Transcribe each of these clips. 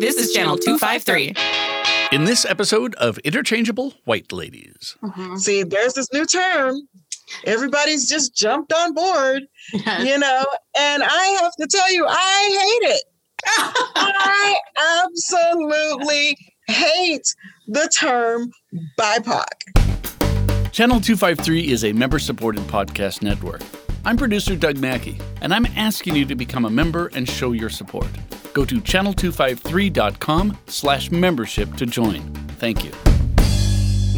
This is Channel 253. In this episode of Interchangeable White Ladies. Mm-hmm. See, there's this new term. Everybody's just jumped on board, you know, and I have to tell you, I hate it. I absolutely hate the term BIPOC. Channel 253 is a member supported podcast network. I'm producer Doug Mackey, and I'm asking you to become a member and show your support. Go to channel253.com slash membership to join. Thank you.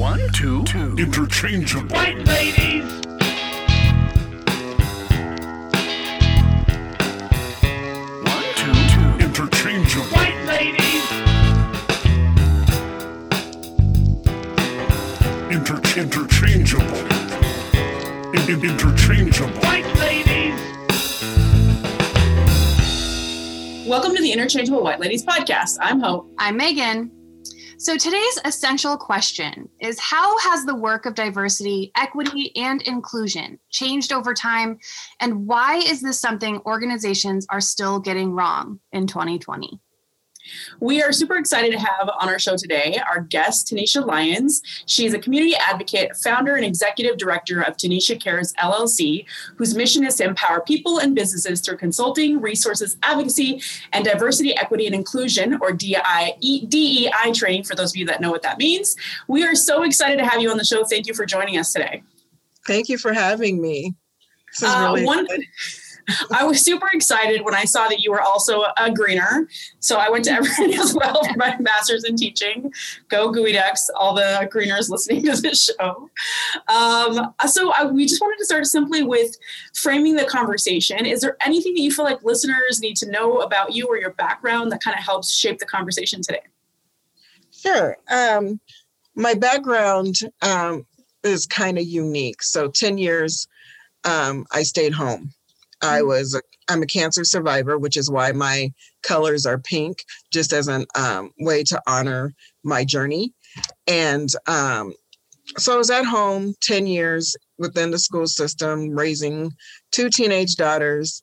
One, two, two. Interchangeable. White ladies! One, two, two. Interchangeable. White ladies! Inter- interchangeable. In- in- interchangeable. White ladies! Welcome to the Interchangeable White Ladies podcast. I'm Hope. I'm Megan. So today's essential question is how has the work of diversity, equity, and inclusion changed over time? And why is this something organizations are still getting wrong in 2020? We are super excited to have on our show today our guest, Tanisha Lyons. She's a community advocate, founder, and executive director of Tanisha Cares LLC, whose mission is to empower people and businesses through consulting, resources, advocacy, and diversity, equity, and inclusion, or DEI, DEI training, for those of you that know what that means. We are so excited to have you on the show. Thank you for joining us today. Thank you for having me. This is Uh, really one, I was super excited when I saw that you were also a greener. So I went to Everett as well for my master's in teaching. Go Ducks, all the greeners listening to this show. Um, so I, we just wanted to start simply with framing the conversation. Is there anything that you feel like listeners need to know about you or your background that kind of helps shape the conversation today? Sure. Um, my background um, is kind of unique. So 10 years um, I stayed home. I was I'm a cancer survivor, which is why my colors are pink, just as a um, way to honor my journey. And um, so I was at home 10 years within the school system, raising two teenage daughters.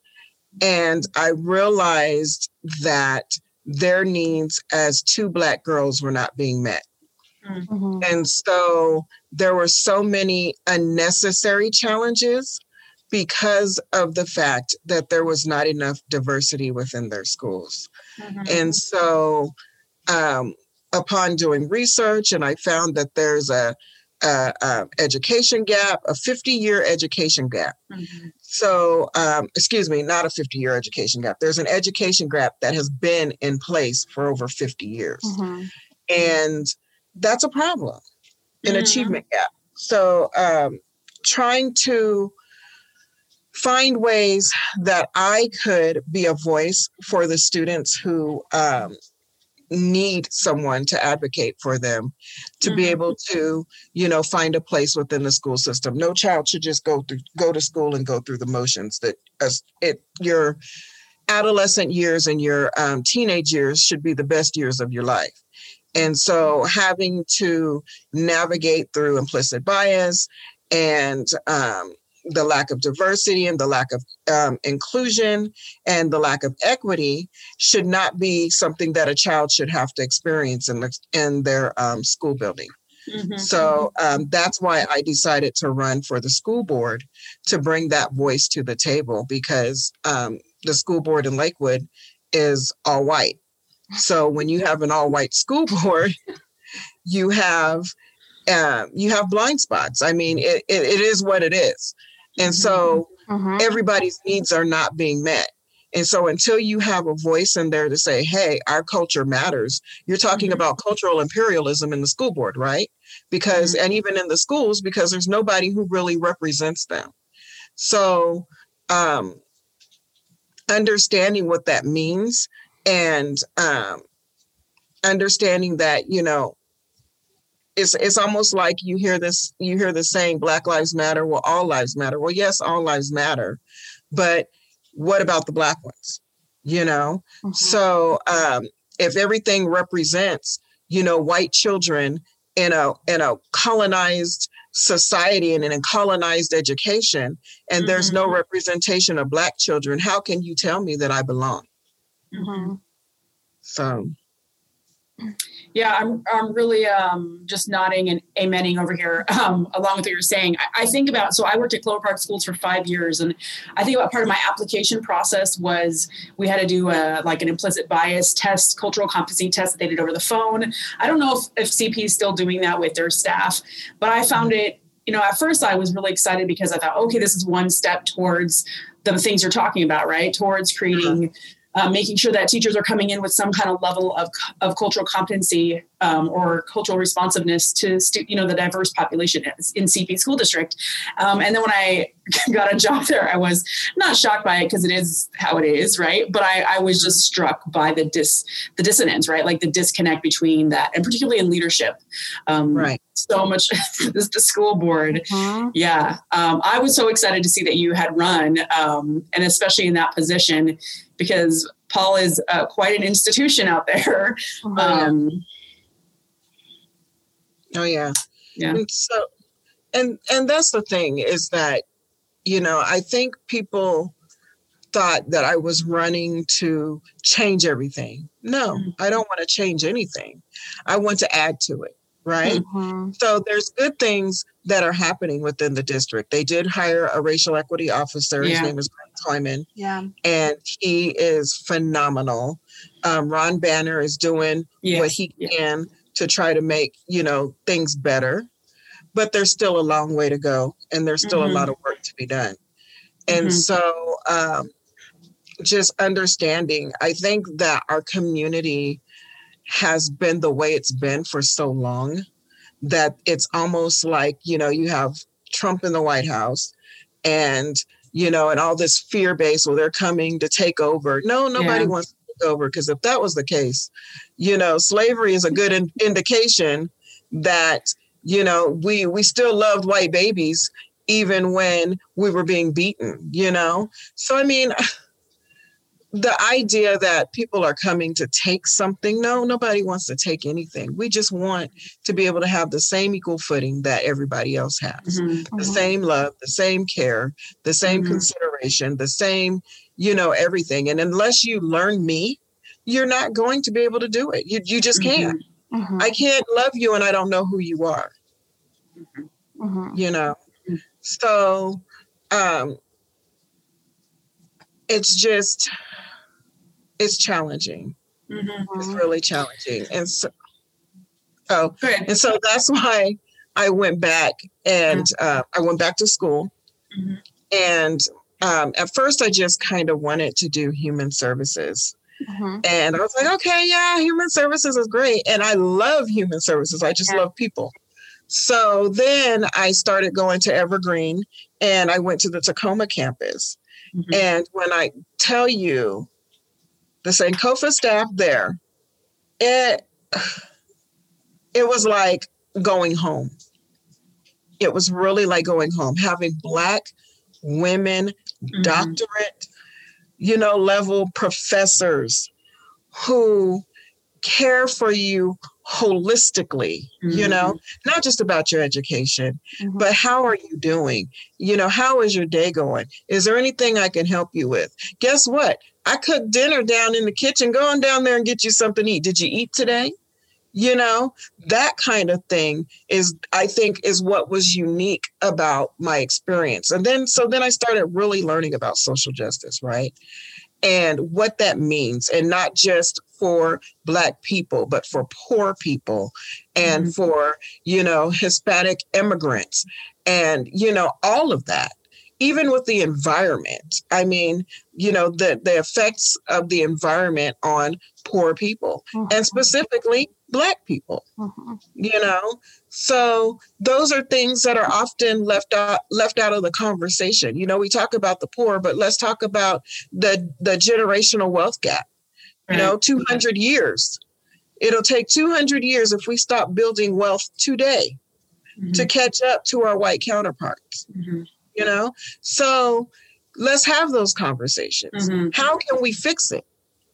And I realized that their needs as two Black girls were not being met. Mm-hmm. And so there were so many unnecessary challenges because of the fact that there was not enough diversity within their schools. And so, um, upon doing research, and I found that there's a, a, a education gap, a 50 year education gap. So, um, excuse me, not a 50 year education gap. There's an education gap that has been in place for over 50 years. Mm-hmm. And that's a problem, an Mhm. achievement gap. So, um, trying to find ways that I could be a voice for the students who um, need someone to advocate for them to be Mhm. able to you know find a place within the school system. No child should just go through go to school and go through the motions that as it your adolescent years and your um, teenage years should be the best years of your life. And so having to navigate through implicit bias and um, the lack of diversity and the lack of um, inclusion and the lack of equity should not be something that a child should have to experience in, the, in their um, school building. Mhm. So um, that's why I decided to run for the school board to bring that voice to the table because um, the school board in Lakewood is all white. So when you have an all white school board, you have uh, you have blind spots. I mean, it, it, it is what it is. And so Mhm. everybody's needs are not being met. And so until you have a voice in there to say, hey, our culture matters, you're talking Mhm. about cultural imperialism in the school board, right? Because, and even in the schools, because there's nobody who really represents them. So, um, understanding what that means and um, understanding that, you know, it's it's almost like you hear this you hear the saying black lives matter. Well all lives matter. Well yes all lives matter but what about the black ones you know? Mhm. so um if everything represents you know white children in a in a colonized society and in a colonized education and there's no representation of black children how can you tell me that i belong? Mhm. so Yeah, I'm, I'm really um, just nodding and amening over here, um, along with what you're saying. I, I, think about, so I worked at Clover Park Schools for five years, and I think about part of my application process was we had to do a, like an implicit bias test, cultural competency test that they did over the phone. I don't know if, if CP is still doing that with their staff, but I found it, you know, at first I was really excited because I thought, okay, this is one step towards the things you're talking about, right? Towards creating uh, making sure that teachers are coming in with some kind of level of, of cultural competency um, or cultural responsiveness to stu- you know the diverse population in CP school district. Um, and then when I got a job there, I was not shocked by it because it is how it is, right? But I, I, was just struck by the dis the dissonance, right? Like the disconnect between that, and particularly in leadership. Um, right. So much the school board. Mm-hmm. Yeah. Um, I was so excited to see that you had run, um, and especially in that position because Paul is uh, quite an institution out there. Oh, um, oh yeah, yeah. And so, and and that's the thing is that, you know, I think people thought that I was running to change everything. No, mm-hmm. I don't want to change anything. I want to add to it right? Mm-hmm. So there's good things that are happening within the district. They did hire a racial equity officer. Yeah. His name is Grant Kleiman. Yeah. And he is phenomenal. Um, Ron Banner is doing yes. what he can to try to make, you know, things better. But there's still a long way to go and there's still mm-hmm. a lot of work to be done. And mm-hmm. so um, just understanding, I think that our community has been the way it's been for so long that it's almost like, you know, you have Trump in the White House and, you know, and all this fear base, well, they're coming to take over. No, nobody yeah. wants to take over because if that was the case, you know, slavery is a good in- indication that, you know, we we still loved white babies even when we were being beaten, you know? So I mean, the idea that people are coming to take something no nobody wants to take anything we just want to be able to have the same equal footing that everybody else has mm-hmm. the mm-hmm. same love the same care the same mm-hmm. consideration the same you know everything and unless you learn me you're not going to be able to do it you, you just can't mm-hmm. i can't love you and i don't know who you are mm-hmm. you know so um it's just it's challenging. Mm-hmm. It's really challenging. And so, oh, and so that's why I went back and mm-hmm. uh, I went back to school. Mm-hmm. And um, at first, I just kind of wanted to do human services. Mm-hmm. And I was like, okay, yeah, human services is great. And I love human services. I just yeah. love people. So then I started going to Evergreen and I went to the Tacoma campus. Mm-hmm. And when I tell you the Sankofa staff there, it it was like going home. It was really like going home, having black women, mm-hmm. doctorate, you know, level professors who care for you holistically mm-hmm. you know not just about your education mm-hmm. but how are you doing you know how is your day going is there anything i can help you with guess what i cooked dinner down in the kitchen. Go on down there and get you something to eat. Did you eat today? You know that kind of thing is i think is what was unique about my experience. And then so then i started really learning about social justice right? And what that means and not just for black people but for poor people and mm-hmm. for you know hispanic immigrants. And you know all of that even with the environment i mean you know the the effects of the environment on poor people mm-hmm. and specifically black people mm-hmm. you know so those are things that are often left out left out of the conversation you know we talk about the poor but let's talk about the the generational wealth gap you know 200 years it'll take 200 years if we stop building wealth today mm-hmm. to catch up to our white counterparts mm-hmm. You know so let's have those conversations mm-hmm. how can we fix it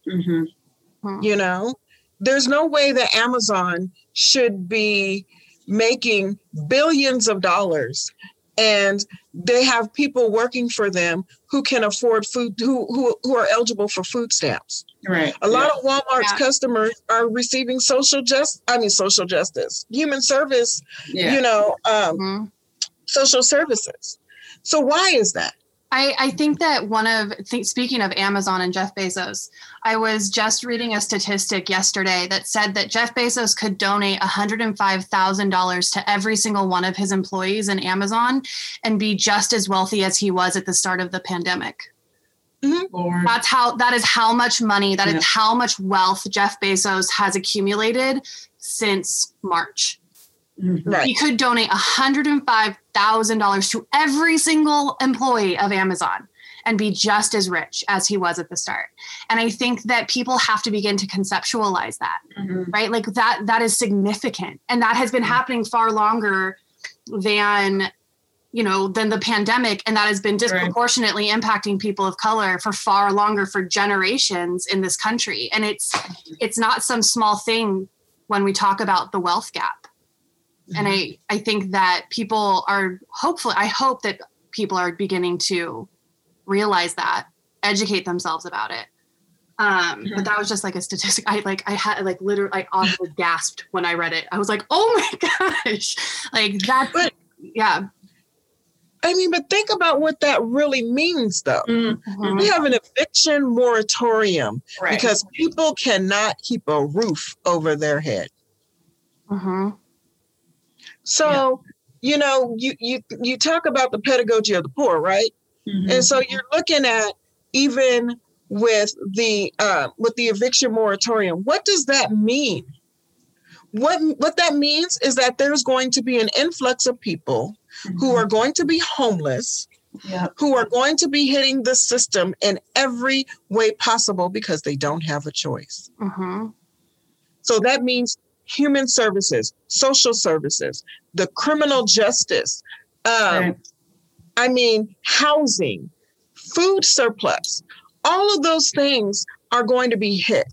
mm-hmm. you know there's no way that Amazon should be making billions of dollars and they have people working for them who can afford food who who, who are eligible for food stamps Right. a lot of walmart's Yeah. customers are receiving social just i mean social justice human service Yeah. you know um, Mhm. social services so why is that I, I think that one of th- speaking of Amazon and Jeff Bezos, I was just reading a statistic yesterday that said that Jeff Bezos could donate $105,000 to every single one of his employees in Amazon and be just as wealthy as he was at the start of the pandemic. Mm-hmm. Lord. That's how that is how much money, that is Yeah. how much wealth Jeff Bezos has accumulated since March. Mhm. right He could donate $105,000 to every single employee of Amazon and be just as rich as he was at the start. And I think that people have to begin to conceptualize that, Mhm. right? Like that that is significant and that has been happening far longer than you know than the pandemic and that has been disproportionately impacting people of color for far longer for generations in this country and it's it's not some small thing when we talk about the wealth gap and i i think that people are hopefully i hope that people are beginning to realize that educate themselves about it um but that was just like a statistic i like i had like literally i audibly gasped when i read it i was like oh my gosh like that But- yeah i mean but think about what that really means though Mhm. Mhm. we have an eviction moratorium Right. because people cannot keep a roof over their head Mhm. So you know you you you talk about the pedagogy of the poor right Mhm. and so you're looking at even with the uh, with the eviction moratorium what does that mean what what that means is that there's going to be an influx of people who Mm-hmm. are going to be homeless Yeah. who are going to be hitting the system in every way possible because they don't have a choice Mhm. so that means human services social services the criminal justice um, Right. I mean, housing, food surplus, all of those things are going to be hit.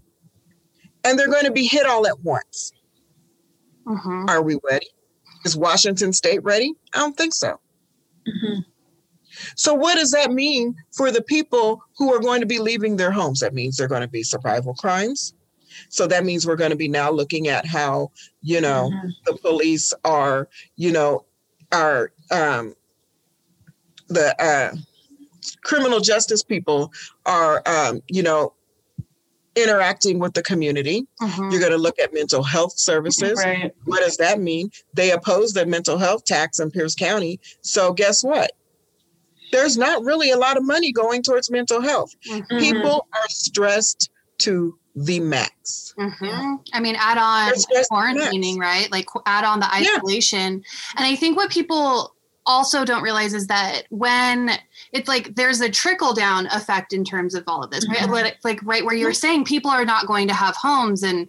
And they're going to be hit all at once. Mhm. Are we ready? Is Washington state ready? I don't think so. Mhm. So, what does that mean for the people who are going to be leaving their homes? That means they're going to be survival crimes. So, that means we're going to be now looking at how, you know, Mhm. the police are, you know, are um, the uh, criminal justice people are, um, you know, interacting with the community. Mhm. You're going to look at mental health services. Right. What does that mean? They oppose the mental health tax in Pierce County. So guess what? There's not really a lot of money going towards mental health. Mhm. People are stressed to the max. Mhm. I mean, add on quarantining, right? Like add on the Yeah. isolation. And I think what people also don't realize is that when it's like there's a trickle down effect in terms of all of this, right? Mhm. Like, like right where you're saying people are not going to have homes and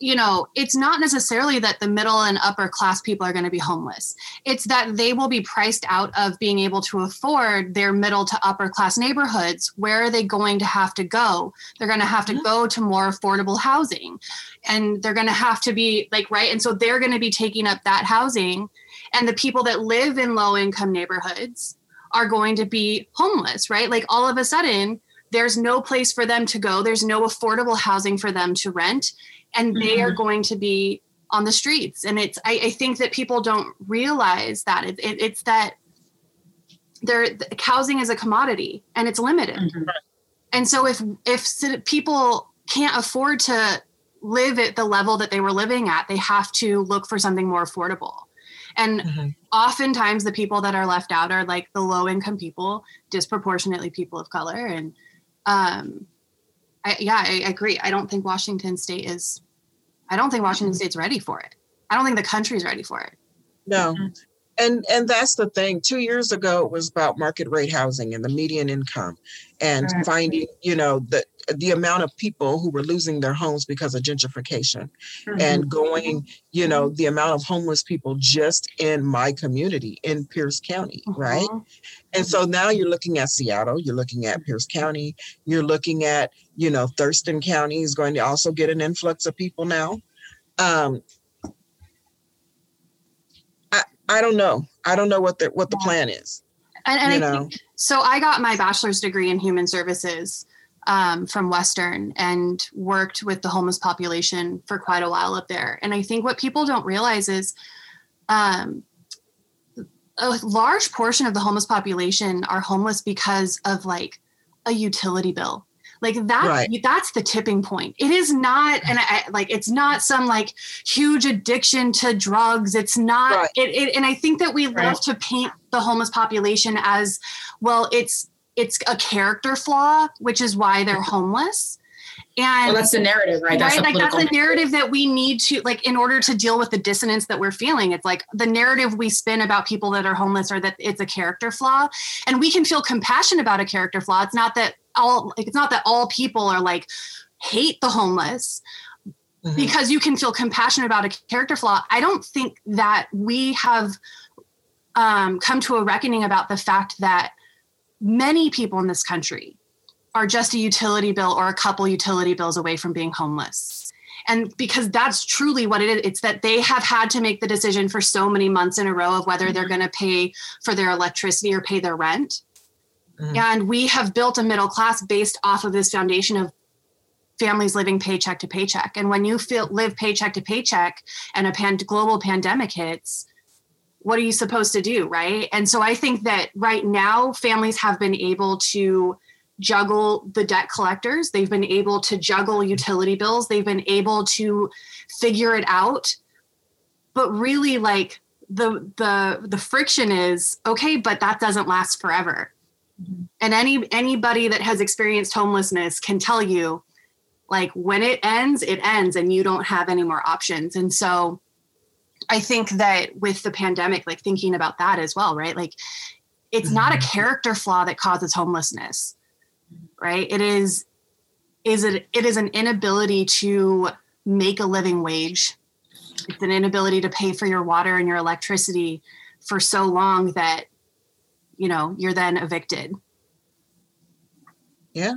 you know, it's not necessarily that the middle and upper class people are going to be homeless. It's that they will be priced out of being able to afford their middle to upper class neighborhoods. Where are they going to have to go? They're going to have to Mhm. go to more affordable housing and they're going to have to be like, right. And so they're going to be taking up that housing. And the people that live in low income neighborhoods are going to be homeless, right? Like all of a sudden, there's no place for them to go, there's no affordable housing for them to rent and they are going to be on the streets. And it's i, I think that people don't realize that it, it, it's that there the housing is a commodity and it's limited. Mhm. and so if if people can't afford to live at the level that they were living at they have to look for something more affordable. And Mhm. oftentimes the people that are left out are like the low income people disproportionately people of color. And um I, yeah I agree. I don't think washington state is i don't think washington state's ready for it. I don't think the country's ready for it. No. And and that's the thing. Two years ago it was about market rate housing and the median income and Right. finding, you know, the the amount of people who were losing their homes because of gentrification Mhm. and going, you know, the amount of homeless people just in my community in Pierce County, right? Mhm. And so now you're looking at Seattle, you're looking at Pierce County, you're looking at, you know, Thurston County is going to also get an influx of people now. Um, I, don't know. I don't know what the what the plan is. And, and I think, so I got my bachelor's degree in human services um, from Western and worked with the homeless population for quite a while up there. And I think what people don't realize is um, a large portion of the homeless population are homeless because of like a utility bill like that right. that's the tipping point it is not and I, like it's not some like huge addiction to drugs it's not right. it, it, and i think that we right. love to paint the homeless population as well it's it's a character flaw which is why they're homeless and well, that's the narrative, right? That's right. Like that's the narrative that we need to like in order to deal with the dissonance that we're feeling. It's like the narrative we spin about people that are homeless or that it's a character flaw. And we can feel compassion about a character flaw. It's not that all like it's not that all people are like hate the homeless. Mm-hmm. Because you can feel compassion about a character flaw. I don't think that we have um, come to a reckoning about the fact that many people in this country are just a utility bill or a couple utility bills away from being homeless. And because that's truly what it is, it's that they have had to make the decision for so many months in a row of whether they're mm-hmm. going to pay for their electricity or pay their rent. Mm. And we have built a middle class based off of this foundation of families living paycheck to paycheck. And when you feel live paycheck to paycheck and a pan- global pandemic hits, what are you supposed to do, right? And so I think that right now families have been able to juggle the debt collectors. They've been able to juggle utility bills. They've been able to figure it out. But really like the the the friction is okay, but that doesn't last forever. Mm-hmm. And any anybody that has experienced homelessness can tell you like when it ends, it ends and you don't have any more options. And so I think that with the pandemic, like thinking about that as well, right? Like it's not a mm-hmm. character flaw that causes homelessness right it is is it it is an inability to make a living wage it's an inability to pay for your water and your electricity for so long that you know you're then evicted yeah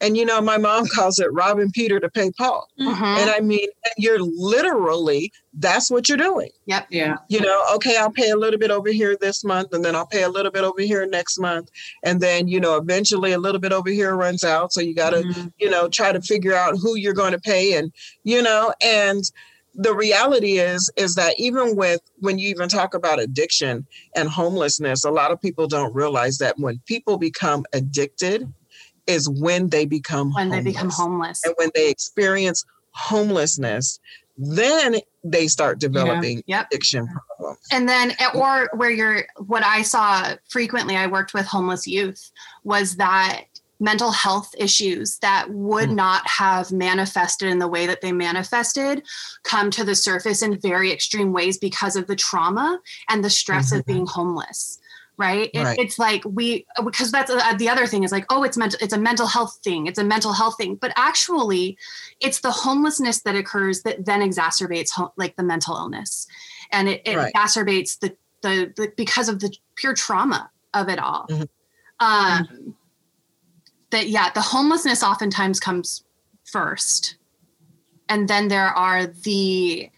and you know, my mom calls it robbing Peter to pay Paul. Mm-hmm. And I mean, you're literally, that's what you're doing. Yep. Yeah. You know, okay, I'll pay a little bit over here this month, and then I'll pay a little bit over here next month. And then, you know, eventually a little bit over here runs out. So you got to, mm-hmm. you know, try to figure out who you're going to pay. And, you know, and, the reality is is that even with when you even talk about addiction and homelessness a lot of people don't realize that when people become addicted is when they become when homeless. they become homeless and when they experience homelessness then they start developing yeah. yep. addiction problems and then eh, or where you're what i saw frequently i worked with homeless youth was that mental health issues that would mm. not have manifested in the way that they manifested come to the surface in very extreme ways because of the trauma and the stress mm-hmm. of being homeless right? It, right. It's like we because that's uh, the other thing is like oh it's mental it's a mental health thing it's a mental health thing but actually it's the homelessness that occurs that then exacerbates ho- like the mental illness and it, it right. exacerbates the, the, the because of the pure trauma of it all. Mm-hmm. Um, mm-hmm. That yeah, the homelessness oftentimes comes first, and then there are the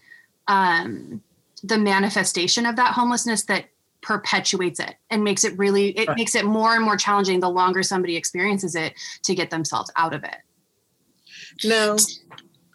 um, the manifestation of that homelessness that perpetuates it and makes it really it right. makes it more and more challenging the longer somebody experiences it to get themselves out of it. No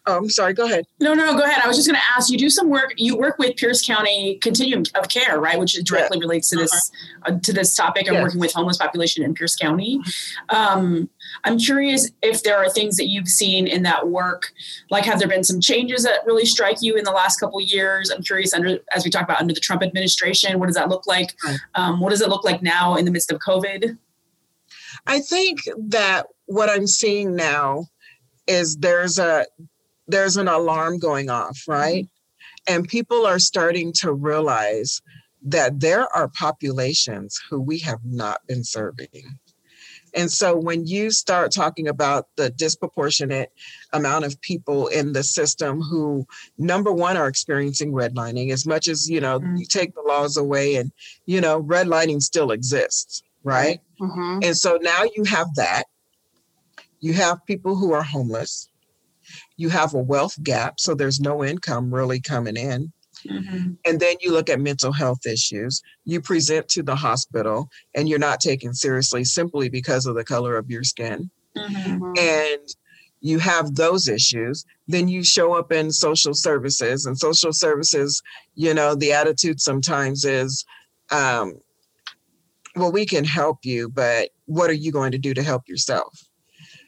Oh, I'm sorry. Go ahead. No, no, go ahead. I was just going to ask. You do some work. You work with Pierce County Continuum of Care, right? Which directly yeah. relates to this uh-huh. uh, to this topic. I'm yes. working with homeless population in Pierce County. Um, I'm curious if there are things that you've seen in that work. Like, have there been some changes that really strike you in the last couple years? I'm curious. Under as we talk about under the Trump administration, what does that look like? Um, what does it look like now in the midst of COVID? I think that what I'm seeing now is there's a there's an alarm going off, right? Mm-hmm. And people are starting to realize that there are populations who we have not been serving. And so when you start talking about the disproportionate amount of people in the system who, number one, are experiencing redlining, as much as, you know, mm-hmm. you take the laws away and, you know, redlining still exists, right? Mm-hmm. And so now you have that. You have people who are homeless you have a wealth gap, so there's no income really coming in. Mm-hmm. And then you look at mental health issues. You present to the hospital and you're not taken seriously simply because of the color of your skin. Mm-hmm. And you have those issues. Then you show up in social services, and social services, you know, the attitude sometimes is, um, well, we can help you, but what are you going to do to help yourself?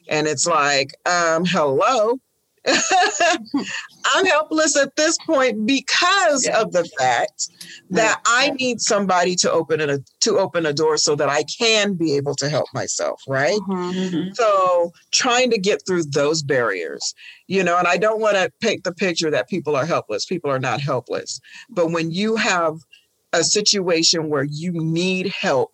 And it's like, um, hello, I'm helpless at this point because yeah. of the fact that I need somebody to open a to open a door so that I can be able to help myself, right? Mm-hmm. mm-hmm. So trying to get through those barriers, you know, and I don't want to paint the picture that people are helpless. People are not helpless. But when you have a situation where you need help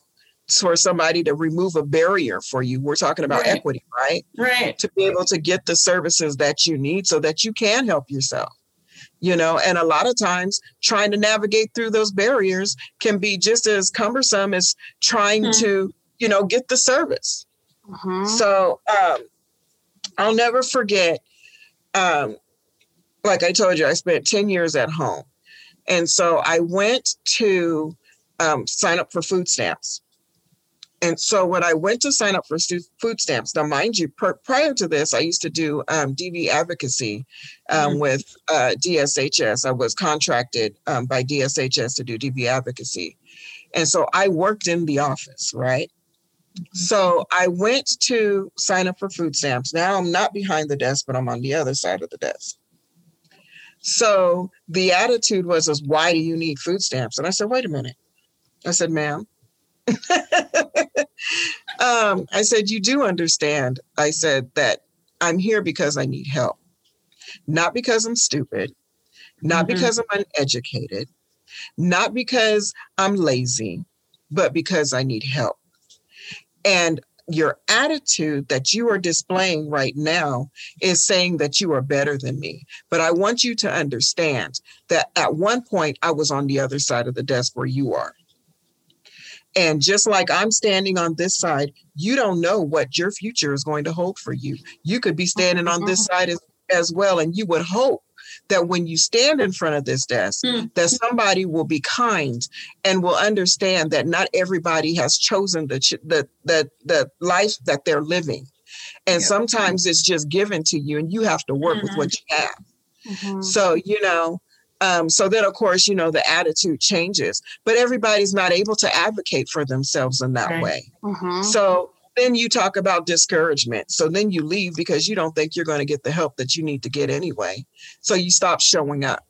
for somebody to remove a barrier for you. We're talking about right. equity, right? Right. To be able to get the services that you need so that you can help yourself. You know, and a lot of times trying to navigate through those barriers can be just as cumbersome as trying mm-hmm. to, you know, get the service. Mm-hmm. So um, I'll never forget, um, like I told you, I spent 10 years at home. And so I went to um, sign up for food stamps and so when I went to sign up for food stamps, now mind you, per, prior to this, I used to do um, DV advocacy um, mm-hmm. with uh, DSHS. I was contracted um, by DSHS to do DV advocacy. And so I worked in the office, right? Mm-hmm. So I went to sign up for food stamps. Now I'm not behind the desk, but I'm on the other side of the desk. So the attitude was, is, why do you need food stamps? And I said, wait a minute. I said, ma'am, um, I said, You do understand. I said that I'm here because I need help, not because I'm stupid, not mm-hmm. because I'm uneducated, not because I'm lazy, but because I need help. And your attitude that you are displaying right now is saying that you are better than me. But I want you to understand that at one point I was on the other side of the desk where you are. And just like I'm standing on this side, you don't know what your future is going to hold for you. You could be standing on this side as, as well. And you would hope that when you stand in front of this desk, mm. that somebody will be kind and will understand that not everybody has chosen the the the, the life that they're living. And yeah. sometimes it's just given to you and you have to work mm-hmm. with what you have. Mm-hmm. So, you know, um, so then, of course, you know, the attitude changes, but everybody's not able to advocate for themselves in that way. Mm-hmm. So then you talk about discouragement. So then you leave because you don't think you're going to get the help that you need to get anyway. So you stop showing up.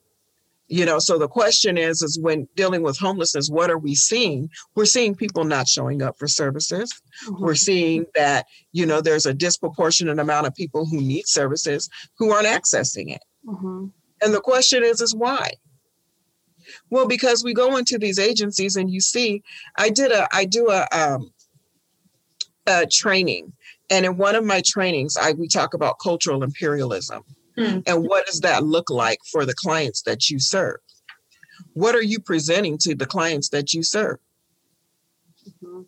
You know, so the question is, is when dealing with homelessness, what are we seeing? We're seeing people not showing up for services. Mm-hmm. We're seeing that, you know, there's a disproportionate amount of people who need services who aren't accessing it. Mm-hmm. And the question is, is why? Well, because we go into these agencies and you see, I did a, I do a, um, a training, and in one of my trainings, I we talk about cultural imperialism, mm. and what does that look like for the clients that you serve? What are you presenting to the clients that you serve? Mm-hmm.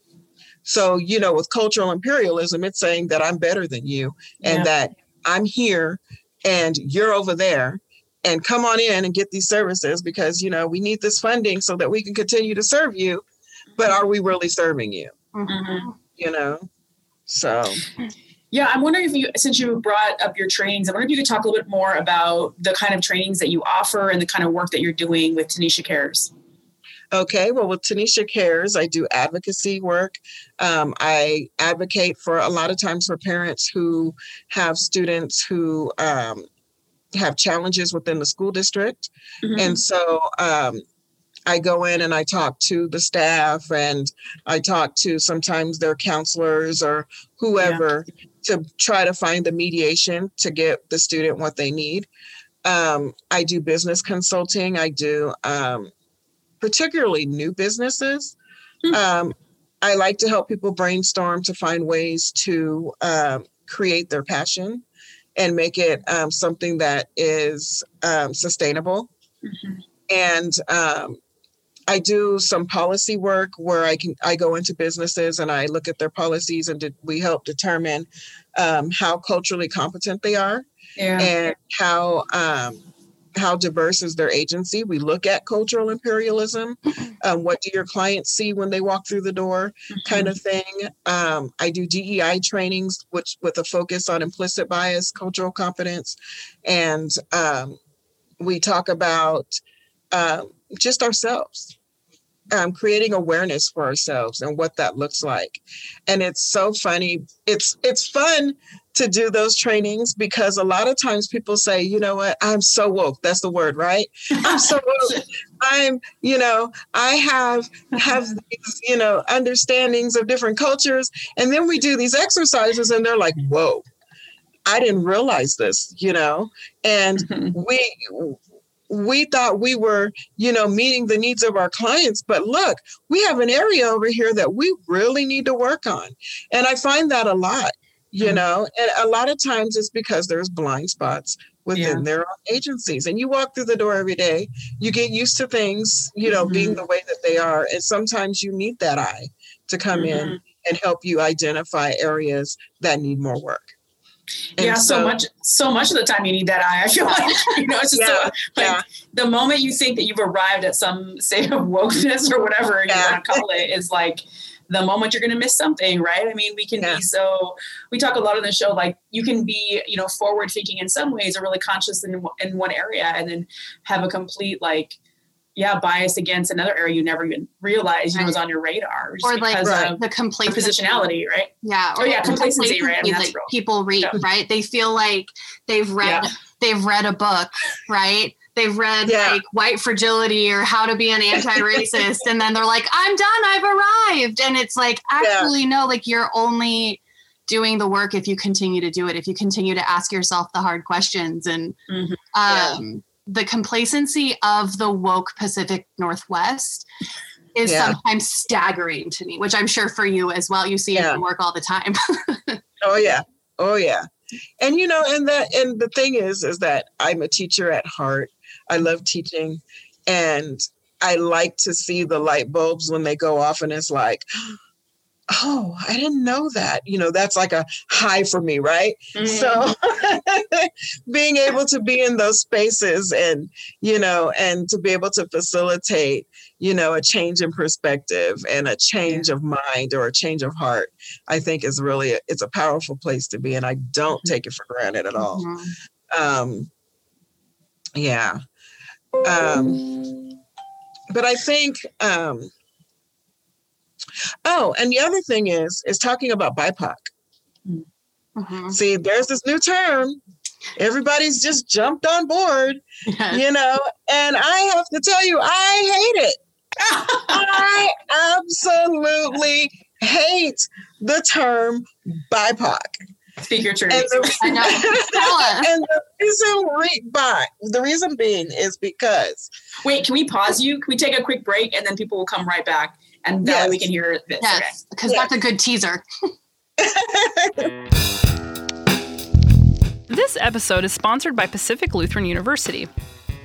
So, you know, with cultural imperialism, it's saying that I'm better than you and yeah. that I'm here and you're over there and come on in and get these services because you know we need this funding so that we can continue to serve you but are we really serving you mm-hmm. you know so yeah i'm wondering if you since you brought up your trainings i wonder if you could talk a little bit more about the kind of trainings that you offer and the kind of work that you're doing with tanisha cares Okay, well, with Tanisha Cares, I do advocacy work. Um, I advocate for a lot of times for parents who have students who um, have challenges within the school district. Mm-hmm. And so um, I go in and I talk to the staff and I talk to sometimes their counselors or whoever yeah. to try to find the mediation to get the student what they need. Um, I do business consulting. I do um, particularly new businesses. Mm-hmm. Um, I like to help people brainstorm to find ways to uh, create their passion and make it um, something that is um, sustainable. Mm-hmm. And um, I do some policy work where I can I go into businesses and I look at their policies and we help determine um, how culturally competent they are yeah. and how um, how diverse is their agency? We look at cultural imperialism. Um, what do your clients see when they walk through the door, kind of thing. Um, I do DEI trainings, which with a focus on implicit bias, cultural competence, and um, we talk about uh, just ourselves. Um, creating awareness for ourselves and what that looks like and it's so funny it's it's fun to do those trainings because a lot of times people say, you know what, I'm so woke. That's the word, right? I'm so woke. I'm, you know, I have have these, you know, understandings of different cultures. And then we do these exercises and they're like, whoa, I didn't realize this, you know. And mm-hmm. we we thought we were, you know, meeting the needs of our clients, but look, we have an area over here that we really need to work on. And I find that a lot you mm-hmm. know and a lot of times it's because there's blind spots within yeah. their own agencies and you walk through the door every day you get used to things you know mm-hmm. being the way that they are and sometimes you need that eye to come mm-hmm. in and help you identify areas that need more work and yeah, so, so, much, so much of the time you need that eye. I feel like you know, it's just yeah, so, like yeah. the moment you think that you've arrived at some state of wokeness or whatever yeah. you want to call it is like the moment you're going to miss something, right? I mean, we can yeah. be so, we talk a lot on the show, like you can be, you know, forward thinking in some ways or really conscious in, in one area and then have a complete, like, yeah, bias against another area you never even realized right. you was on your radar. Or like right. the complacency. positionality, right? Yeah. Oh, or, oh, yeah, complacency, complacency, right? I mean, that people read, yeah. right? They feel like they've read, yeah. they've read a book, right? They've read yeah. like white fragility or how to be an anti-racist and then they're like i'm done i've arrived and it's like actually yeah. no like you're only doing the work if you continue to do it if you continue to ask yourself the hard questions and mm-hmm. um, yeah. the complacency of the woke pacific northwest is sometimes staggering to me which i'm sure for you as well you see it in work all the time oh yeah oh yeah and you know and that and the thing is is that i'm a teacher at heart I love teaching and I like to see the light bulbs when they go off and it's like, oh, I didn't know that. You know, that's like a high for me, right? Mm-hmm. So being able to be in those spaces and, you know, and to be able to facilitate, you know, a change in perspective and a change yeah. of mind or a change of heart, I think is really, a, it's a powerful place to be. And I don't mm-hmm. take it for granted at all. Mm-hmm. Um, yeah. Um, but I think, um, oh, and the other thing is, is talking about BIPOC. Mm-hmm. See, there's this new term. Everybody's just jumped on board, you know, and I have to tell you, I hate it. I absolutely hate the term BIPOC. Speak your truth. And the, and the reason re- by, the reason being is because. Wait, can we pause you? Can we take a quick break and then people will come right back and that yes. way we can hear this. Yes, because okay. that's a good teaser. this episode is sponsored by Pacific Lutheran University.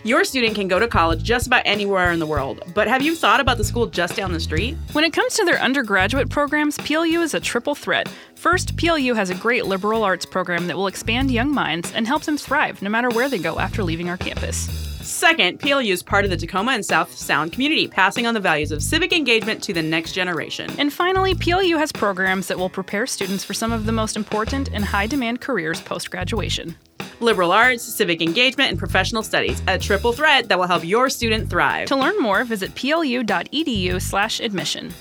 Your student can go to college just about anywhere in the world, but have you thought about the school just down the street? When it comes to their undergraduate programs, PLU is a triple threat. First, PLU has a great liberal arts program that will expand young minds and help them thrive no matter where they go after leaving our campus. Second, PLU is part of the Tacoma and South Sound community, passing on the values of civic engagement to the next generation. And finally, PLU has programs that will prepare students for some of the most important and high demand careers post graduation liberal arts, civic engagement, and professional studies, a triple threat that will help your student thrive. To learn more, visit plu.edu/admission.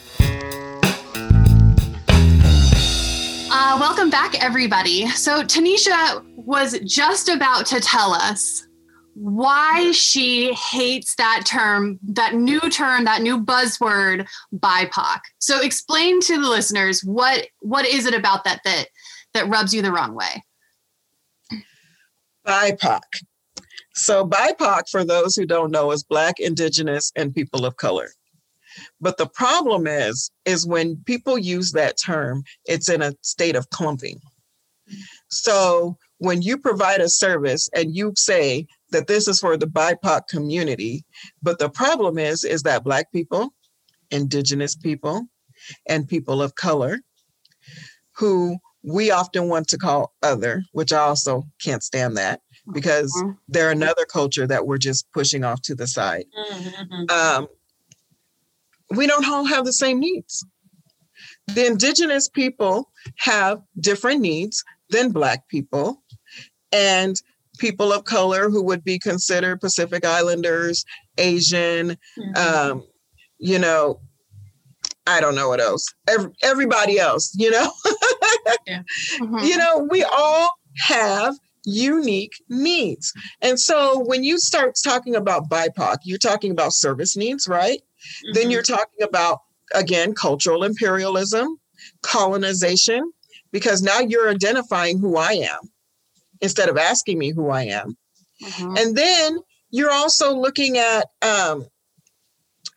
Uh, welcome back, everybody. So Tanisha was just about to tell us why she hates that term, that new term, that new buzzword, BIPOC. So explain to the listeners what what is it about that that that rubs you the wrong way? BIPOC. So, BIPOC, for those who don't know, is Black, Indigenous, and people of color. But the problem is, is when people use that term, it's in a state of clumping. So when you provide a service and you say that this is for the BIPOC community, but the problem is, is that Black people, Indigenous people, and people of color who we often want to call other, which I also can't stand that, because Mhm. they're another culture that we're just pushing off to the side. Mhm. Um, we don't all have the same needs. The indigenous people have different needs than Black people, and people of color who would be considered Pacific Islanders, Asian, Mhm. um, you know, I don't know what else. Every, everybody else, you know, Mhm. you know, we all have unique needs. And so when you start talking about BIPOC, you're talking about service needs, right? Then Mhm. you're talking about, again, cultural imperialism, colonization, because now you're identifying who I am instead of asking me who I am. Mhm. And then you're also looking at um,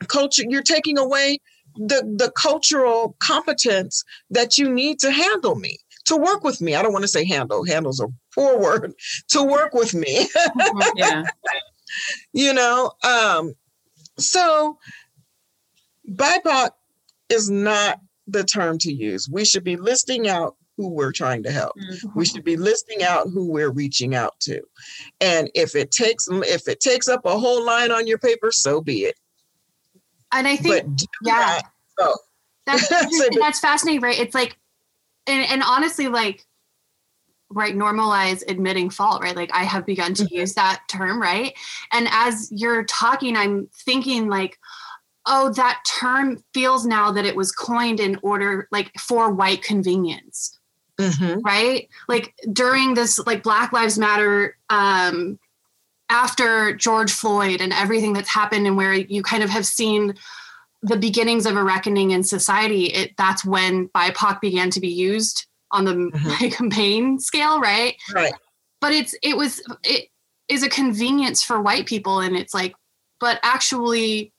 culture, you're taking away the, the cultural competence that you need to handle me, to work with me. I don't want to say handle, handle's a poor word, to work with me. Mhm. yeah. you know um so bipoc is not the term to use we should be listing out who we're trying to help Mhm. we should be listing out who we're reaching out to and if it takes if it takes up a whole line on your paper so be it And I think yeah. not- oh that's So that's fascinating, right? It's like, and and honestly, like, right, normalize admitting fault, right? Like, I have begun to Mhm. use that term, right? And as you're talking, I'm thinking like, oh, that term feels now that it was coined in order, like, for white convenience Mhm. right like during this like black lives matter um after george floyd and everything that's happened and where you kind of have seen the beginnings of a reckoning in society it that's when bipoc began to be used on the Mhm. campaign scale right right but it's it was it is a convenience for white people and it's like but actually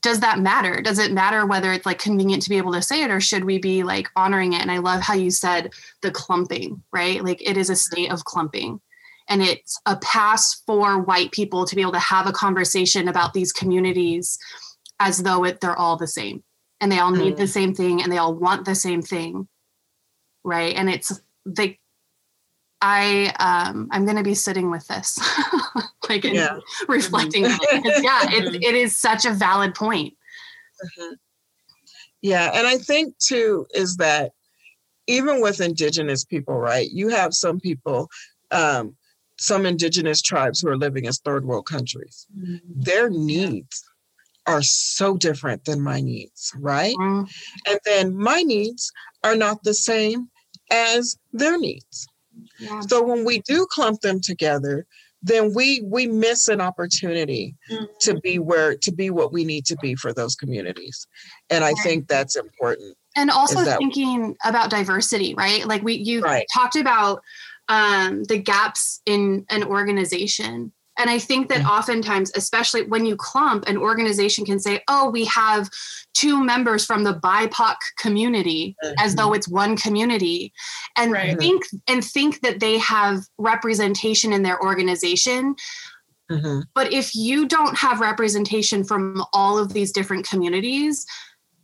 does that matter? Does it matter whether it's like convenient to be able to say it or should we be like honoring it? And i love how you said the clumping right? Like it is a state of clumping. And it's a pass for white people to be able to have a conversation about these communities as though it, they're all the same. And they all need Mm. the same thing and they all want the same thing right? And it's they i um i'm going to be sitting with this like Yeah. reflecting on it yeah it, it is such a valid point Mhm. Yeah, and I think too is that even with indigenous people, right? You have some people, um, some indigenous tribes who are living as third world countries. Their needs are so different than my needs, right? Mm, And then my needs are not the same as their needs. Yeah. So when we do clump them together, then we we miss an opportunity to be where to be what we need to be for those communities. And I think that's important. and also that- thinking about diversity right like we you Right. talked about um, the gaps in an organization and i think that Mhm. oftentimes especially when you clump an organization can say oh we have two members from the bipoc community as though it's one community and Right. think and think that they have representation in their organization Mhm. but if you don't have representation from all of these different communities,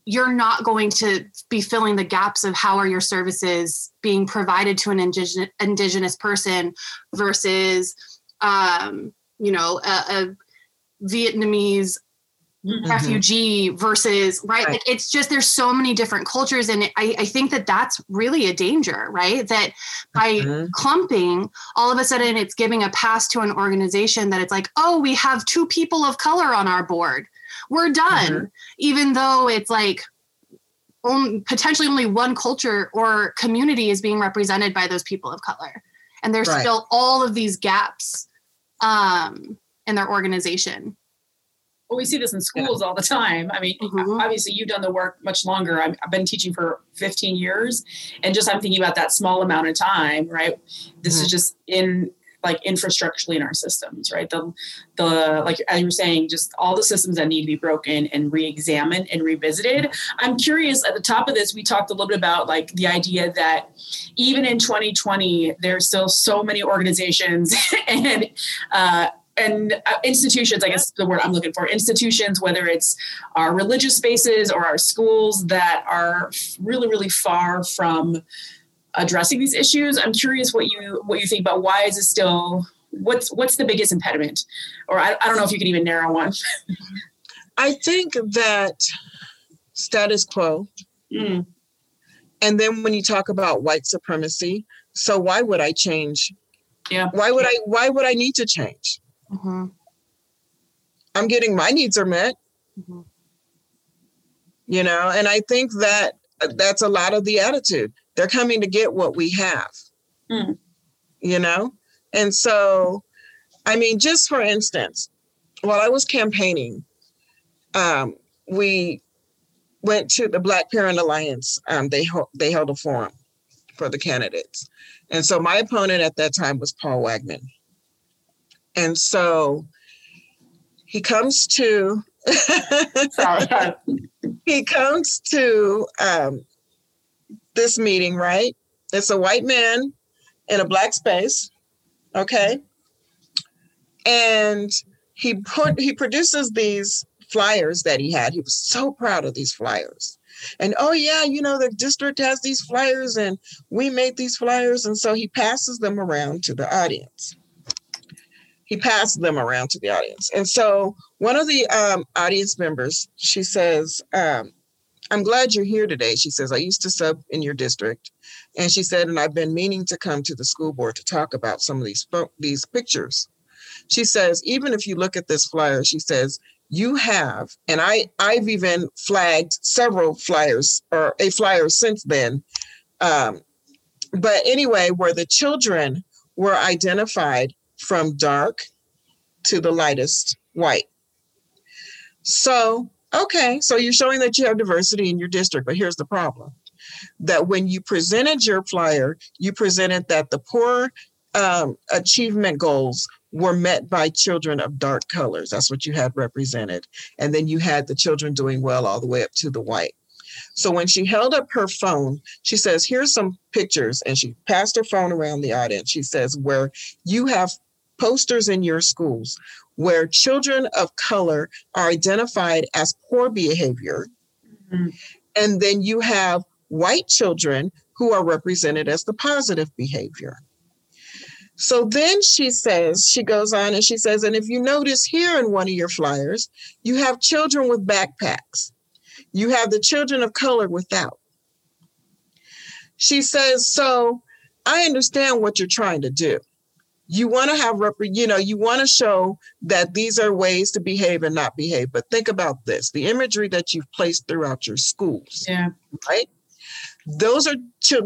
you're not going to be filling the gaps of how are your services being provided to an indigenous indigenous person versus um, you know a, a Vietnamese Mhm. refugee versus right, Right. like it's just there's so many different cultures and I, I think that that's really a danger right that by Mhm. clumping all of a sudden it's giving a pass to an organization that it's like oh we have two people of color on our board we're done even though it's like only, potentially only one culture or community is being represented by those people of color and there's Right. still all of these gaps um, in their organization Well, we see this in schools all the time. I mean, Mhm. obviously, you've done the work much longer. I'm, I've been teaching for 15 years, and just I'm thinking about that small amount of time, right? This is just in like infrastructurally in our systems, right? The the like as you were saying, just all the systems that need to be broken and re-examined and revisited. I'm curious. At the top of this, we talked a little bit about like the idea that even in 2020, there's still so many organizations and uh, and uh, institutions i guess the word i'm looking for institutions whether it's our religious spaces or our schools that are really really far from addressing these issues. I'm curious what you what you think about why is it still what's what's the biggest impediment, or I, I don't know if you can even narrow one. I think that status quo. Mm. And then when you talk about white supremacy, so why would I change? Yeah. Why would I why would I need to change? Mm-hmm. I'm getting my needs are met. Mm-hmm. You know, and I think that that's a lot of the attitude. They're coming to get what we have. Mm. You know? And so I mean, just for instance, while I was campaigning, um, we went to the Black Parent Alliance. Um, they ho- they held a forum for the candidates, and so my opponent at that time was Paul Wagman, and so he comes to he comes to um, this meeting. Right, it's a white man in a black space, okay, and he put he produces these flyers that he had. He was so proud of these flyers. And oh yeah, you know, the district has these flyers and we made these flyers. And so he passes them around to the audience. He passed them around to the audience. And so one of the um, audience members, she says, um, I'm glad you're here today. She says, I used to sub in your district. And she said, and I've been meaning to come to the school board to talk about some of these, these pictures. She says, even if you look at this flyer, she says, you have, and I, I've even flagged several flyers or a flyer since then. Um, but anyway, where the children were identified from dark to the lightest white. So, okay, so you're showing that you have diversity in your district, but here's the problem that when you presented your flyer, you presented that the poor um, achievement goals were met by children of dark colors. That's what you had represented. And then you had the children doing well all the way up to the white. So when she held up her phone, she says, Here's some pictures. And she passed her phone around the audience. She says, Where you have posters in your schools where children of color are identified as poor behavior. Mm-hmm. And then you have white children who are represented as the positive behavior. So then she says, she goes on and she says, and if you notice here in one of your flyers, you have children with backpacks. You have the children of color without. She says, so I understand what you're trying to do. You want to have, rep- you know, you want to show that these are ways to behave and not behave. But think about this the imagery that you've placed throughout your schools. Yeah. Right? those are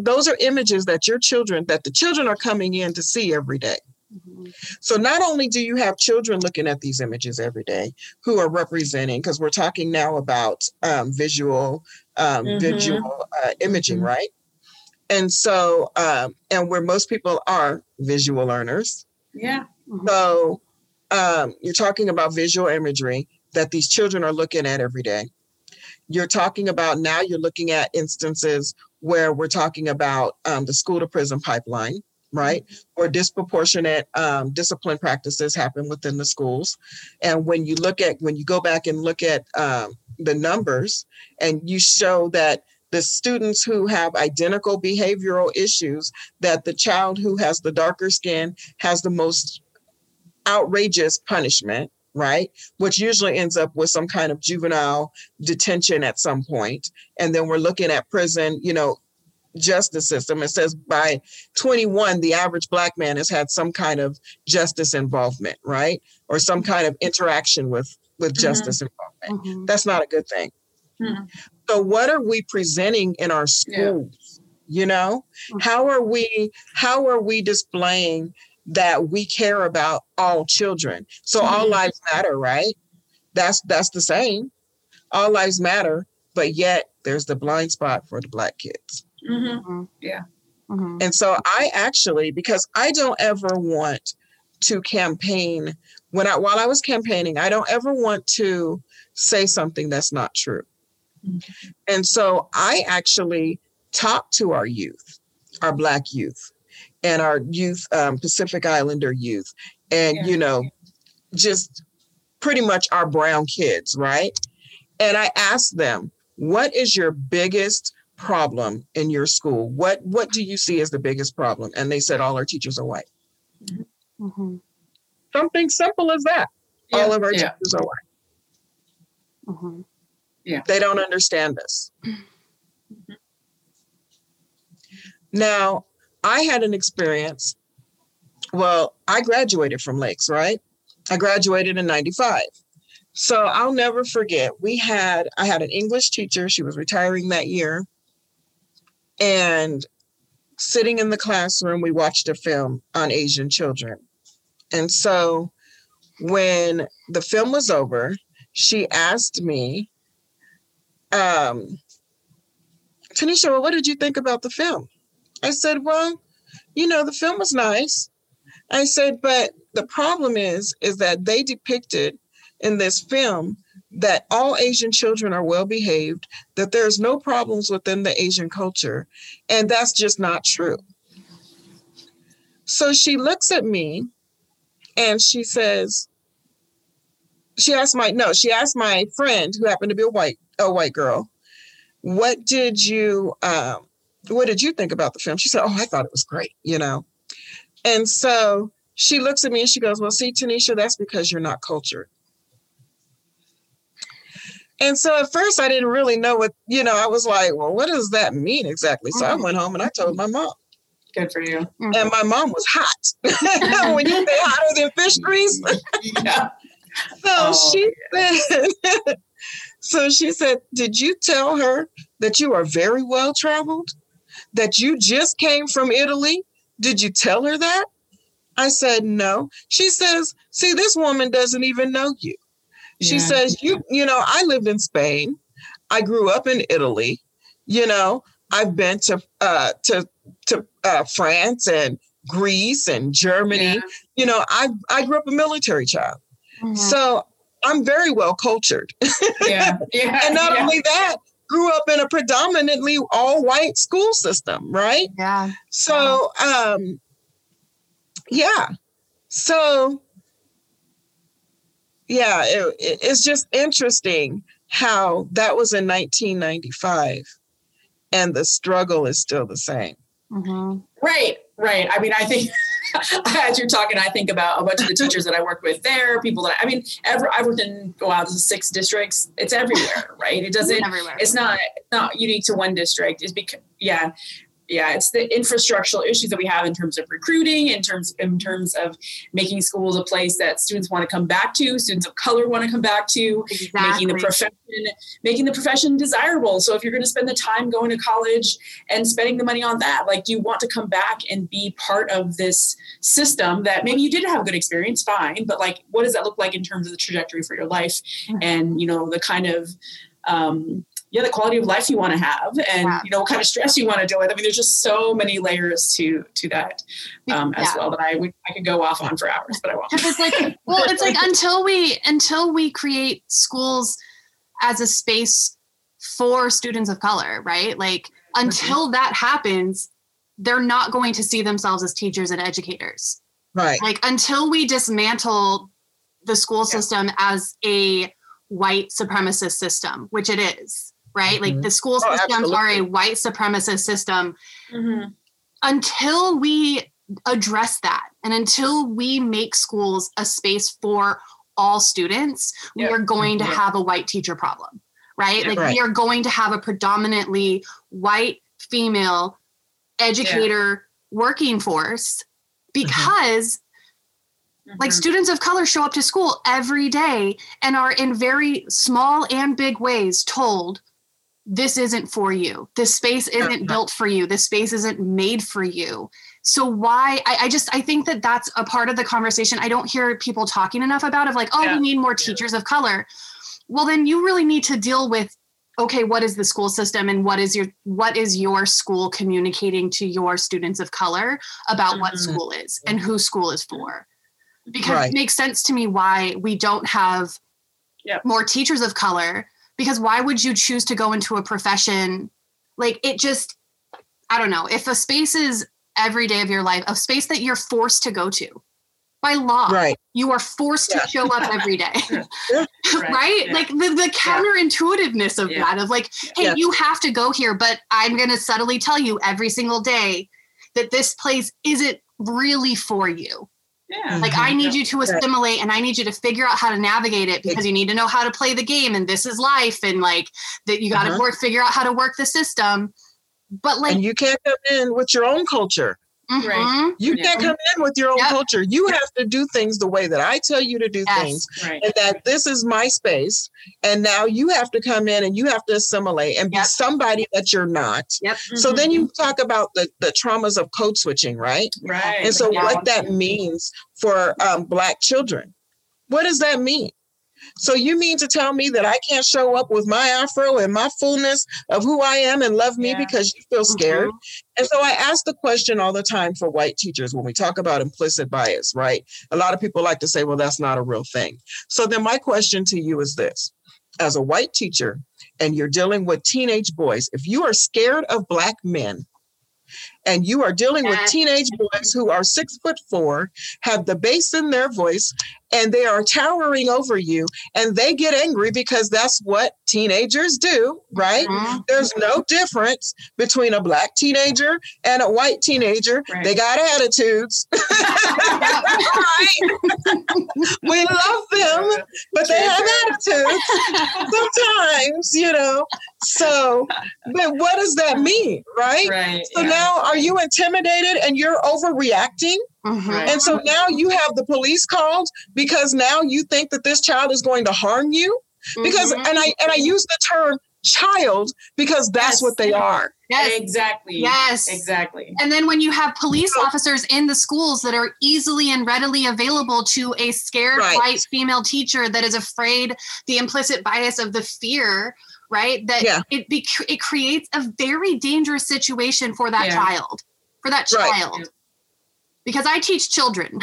those are images that your children that the children are coming in to see every day. Mm-hmm. So not only do you have children looking at these images every day who are representing, because we're talking now about um, visual um, mm-hmm. visual uh, imaging, mm-hmm. right? And so, um, and where most people are visual learners. Yeah. So um, you're talking about visual imagery that these children are looking at every day. You're talking about now. You're looking at instances where we're talking about um, the school to prison pipeline, right? Mm-hmm. Where disproportionate um, discipline practices happen within the schools. And when you look at, when you go back and look at um, the numbers and you show that the students who have identical behavioral issues, that the child who has the darker skin has the most outrageous punishment right? Which usually ends up with some kind of juvenile detention at some point. And then we're looking at prison, you know, justice system. It says by 21, the average Black man has had some kind of justice involvement, right? Or some kind of interaction with, with mm-hmm. justice involvement. Mm-hmm. That's not a good thing. Mm-hmm. So, what are we presenting in our schools? Yeah. You know, mm-hmm. how are we how are we displaying that we care about all children. So mm-hmm. all lives matter, right? That's that's the same. All lives matter, but yet there's the blind spot for the black kids. Mm-hmm. mm-hmm. Yeah. Mm-hmm. And so I actually, because I don't ever want to campaign when I while I was campaigning, I don't ever want to say something that's not true. Mm-hmm. And so I actually talk to our youth, our black youth, and our youth, um, Pacific Islander youth, and yeah. you know, just pretty much our brown kids, right? And I asked them, what is your biggest problem in your school? What what do you see as the biggest problem? And they said all our teachers are white. Mm-hmm. Something simple as that. Yeah, All of our yeah. teachers are white. Mm-hmm. They don't understand this. Now, I had an experience. Well, I graduated from Lakes, right? I graduated in 95. So I'll never forget. We had, I had an English teacher. She was retiring that year. And sitting in the classroom, we watched a film on Asian children. And so when the film was over, she asked me, um, Tanisha, well, what did you think about the film? I said, well, you know, the film was nice. I said, but the problem is, is that they depicted in this film that all Asian children are well behaved, that there's no problems within the Asian culture, and that's just not true. So she looks at me and she says, she asked my no, she asked my friend who happened to be a white a white girl, what did you um what did you think about the film? She said, Oh, I thought it was great, you know. And so she looks at me and she goes, Well, see, Tanisha, that's because you're not cultured. And so at first I didn't really know what, you know, I was like, Well, what does that mean exactly? So I went home and I told my mom. Good for you. And my mom was hot. when you say hotter than fish grease. Yeah. So Oh, she said, so she said, Did you tell her that you are very well traveled? That you just came from Italy? Did you tell her that? I said, No. She says, See, this woman doesn't even know you. She Yeah. says, You, you know, I lived in Spain. I grew up in Italy. You know, I've been to uh to to uh France and Greece and Germany. Yeah. You know, I I grew up a military child. Mm-hmm. So I'm very well cultured. Yeah. Yeah. and not yeah. only that, grew up in a predominantly all white school system, right? Yeah. So, um, yeah. So, yeah, it, it- it's just interesting how that was in 1995 and the struggle is still the same. Mm-hmm. Right, right. I mean, I think as you're talking, I think about a bunch of the teachers that I work with there, people that I mean, ever I've worked in wow, this is six districts. It's everywhere, right? It doesn't. Everywhere. It's not not unique to one district. It's because yeah, yeah. It's the infrastructural issues that we have in terms of recruiting, in terms in terms of making schools a place that students want to come back to, students of color want to come back to, making the profession making the profession desirable so if you're going to spend the time going to college and spending the money on that like do you want to come back and be part of this system that maybe you didn't have a good experience fine but like what does that look like in terms of the trajectory for your life Mhm. and you know the kind of um yeah the quality of life you want to have and Yeah. you know what kind of stress you want to deal with i mean there's just so many layers to to that um as Yeah. well that i would i could go off on for hours but i won't it's like, well, it's like until we until we create schools as a space for students of color, right? Like until that happens, they're not going to see themselves as teachers and educators. Right. Like until we dismantle the school Yeah. system as a white supremacist system, which it is, right? Like Mhm. the school Oh, systems are a white supremacist system Mhm. until we address that and until we make schools a space for all students, we are going to Yeah. have a white teacher problem, right? Yeah. like Right. we are going to have a predominantly white female educator working force because like Mhm. students of color show up to school every day and are in very small and big ways told this isn't for you this space isn't Yeah. built for you this space isn't made for you so why I, I just i think that that's a part of the conversation i don't hear people talking enough about of like oh Yeah. we need more teachers of color well then you really need to deal with okay what is the school system and what is your what is your school communicating to your students of color about what Mhm. school is and who school is for because Right. it makes sense to me why we don't have Yep. more teachers of color because why would you choose to go into a profession like it just i don't know if a space is every day of your life a space that you're forced to go to by law Right. you are forced Yeah. to show up every day right, Right, yeah. like the, the counterintuitiveness of Yeah. that of like hey Yeah. you have to go here but i'm going to subtly tell you every single day that this place isn't really for you Yeah. like i need Yeah. you to assimilate and i need you to figure out how to navigate it because you need to know how to play the game and this is life and like that you got to Uh-huh. work figure out how to work the system but like and you can't come in with your own culture. Mhm, You Yeah. can't come in with your own Yep. culture. You have to do things the way that I tell you to do Yes. things. Right. And that this is my space. And now you have to come in and you have to assimilate and be somebody that you're not. yep So Mhm. then you talk about the, the traumas of code switching, right? Right. And so Yeah. what that means for um, black children. What does that mean? So you mean to tell me that I can't show up with my afro and my fullness of who I am and love me Yeah. because you feel mm-hmm. scared? And so I ask the question all the time for white teachers when we talk about implicit bias, right? A lot of people like to say, well, that's not a real thing. So then my question to you is this. As a white teacher and you're dealing with teenage boys, if you are scared of black men and you are dealing with teenage boys who are six foot four, have the bass in their voice, and they are towering over you, and they get angry because that's what teenagers do, right? Mhm. There's no difference between a black teenager and a white teenager. Right. They got attitudes. we love them, but they have attitudes sometimes, you know. So, but what does that mean, right? Right. So yeah. now are you intimidated and you're overreacting? Mhm. And so now you have the police called because now you think that this child is going to harm you? Because Mhm. and I and I use the term child because that's Yes. what they are. yes Exactly. yes Exactly. And then when you have police officers in the schools that are easily and readily available to a scared Right. white female teacher that is afraid the implicit bias of the fear, right? That Yeah. it be, it creates a very dangerous situation for that Yeah. child, for that Right. child. Because I teach children.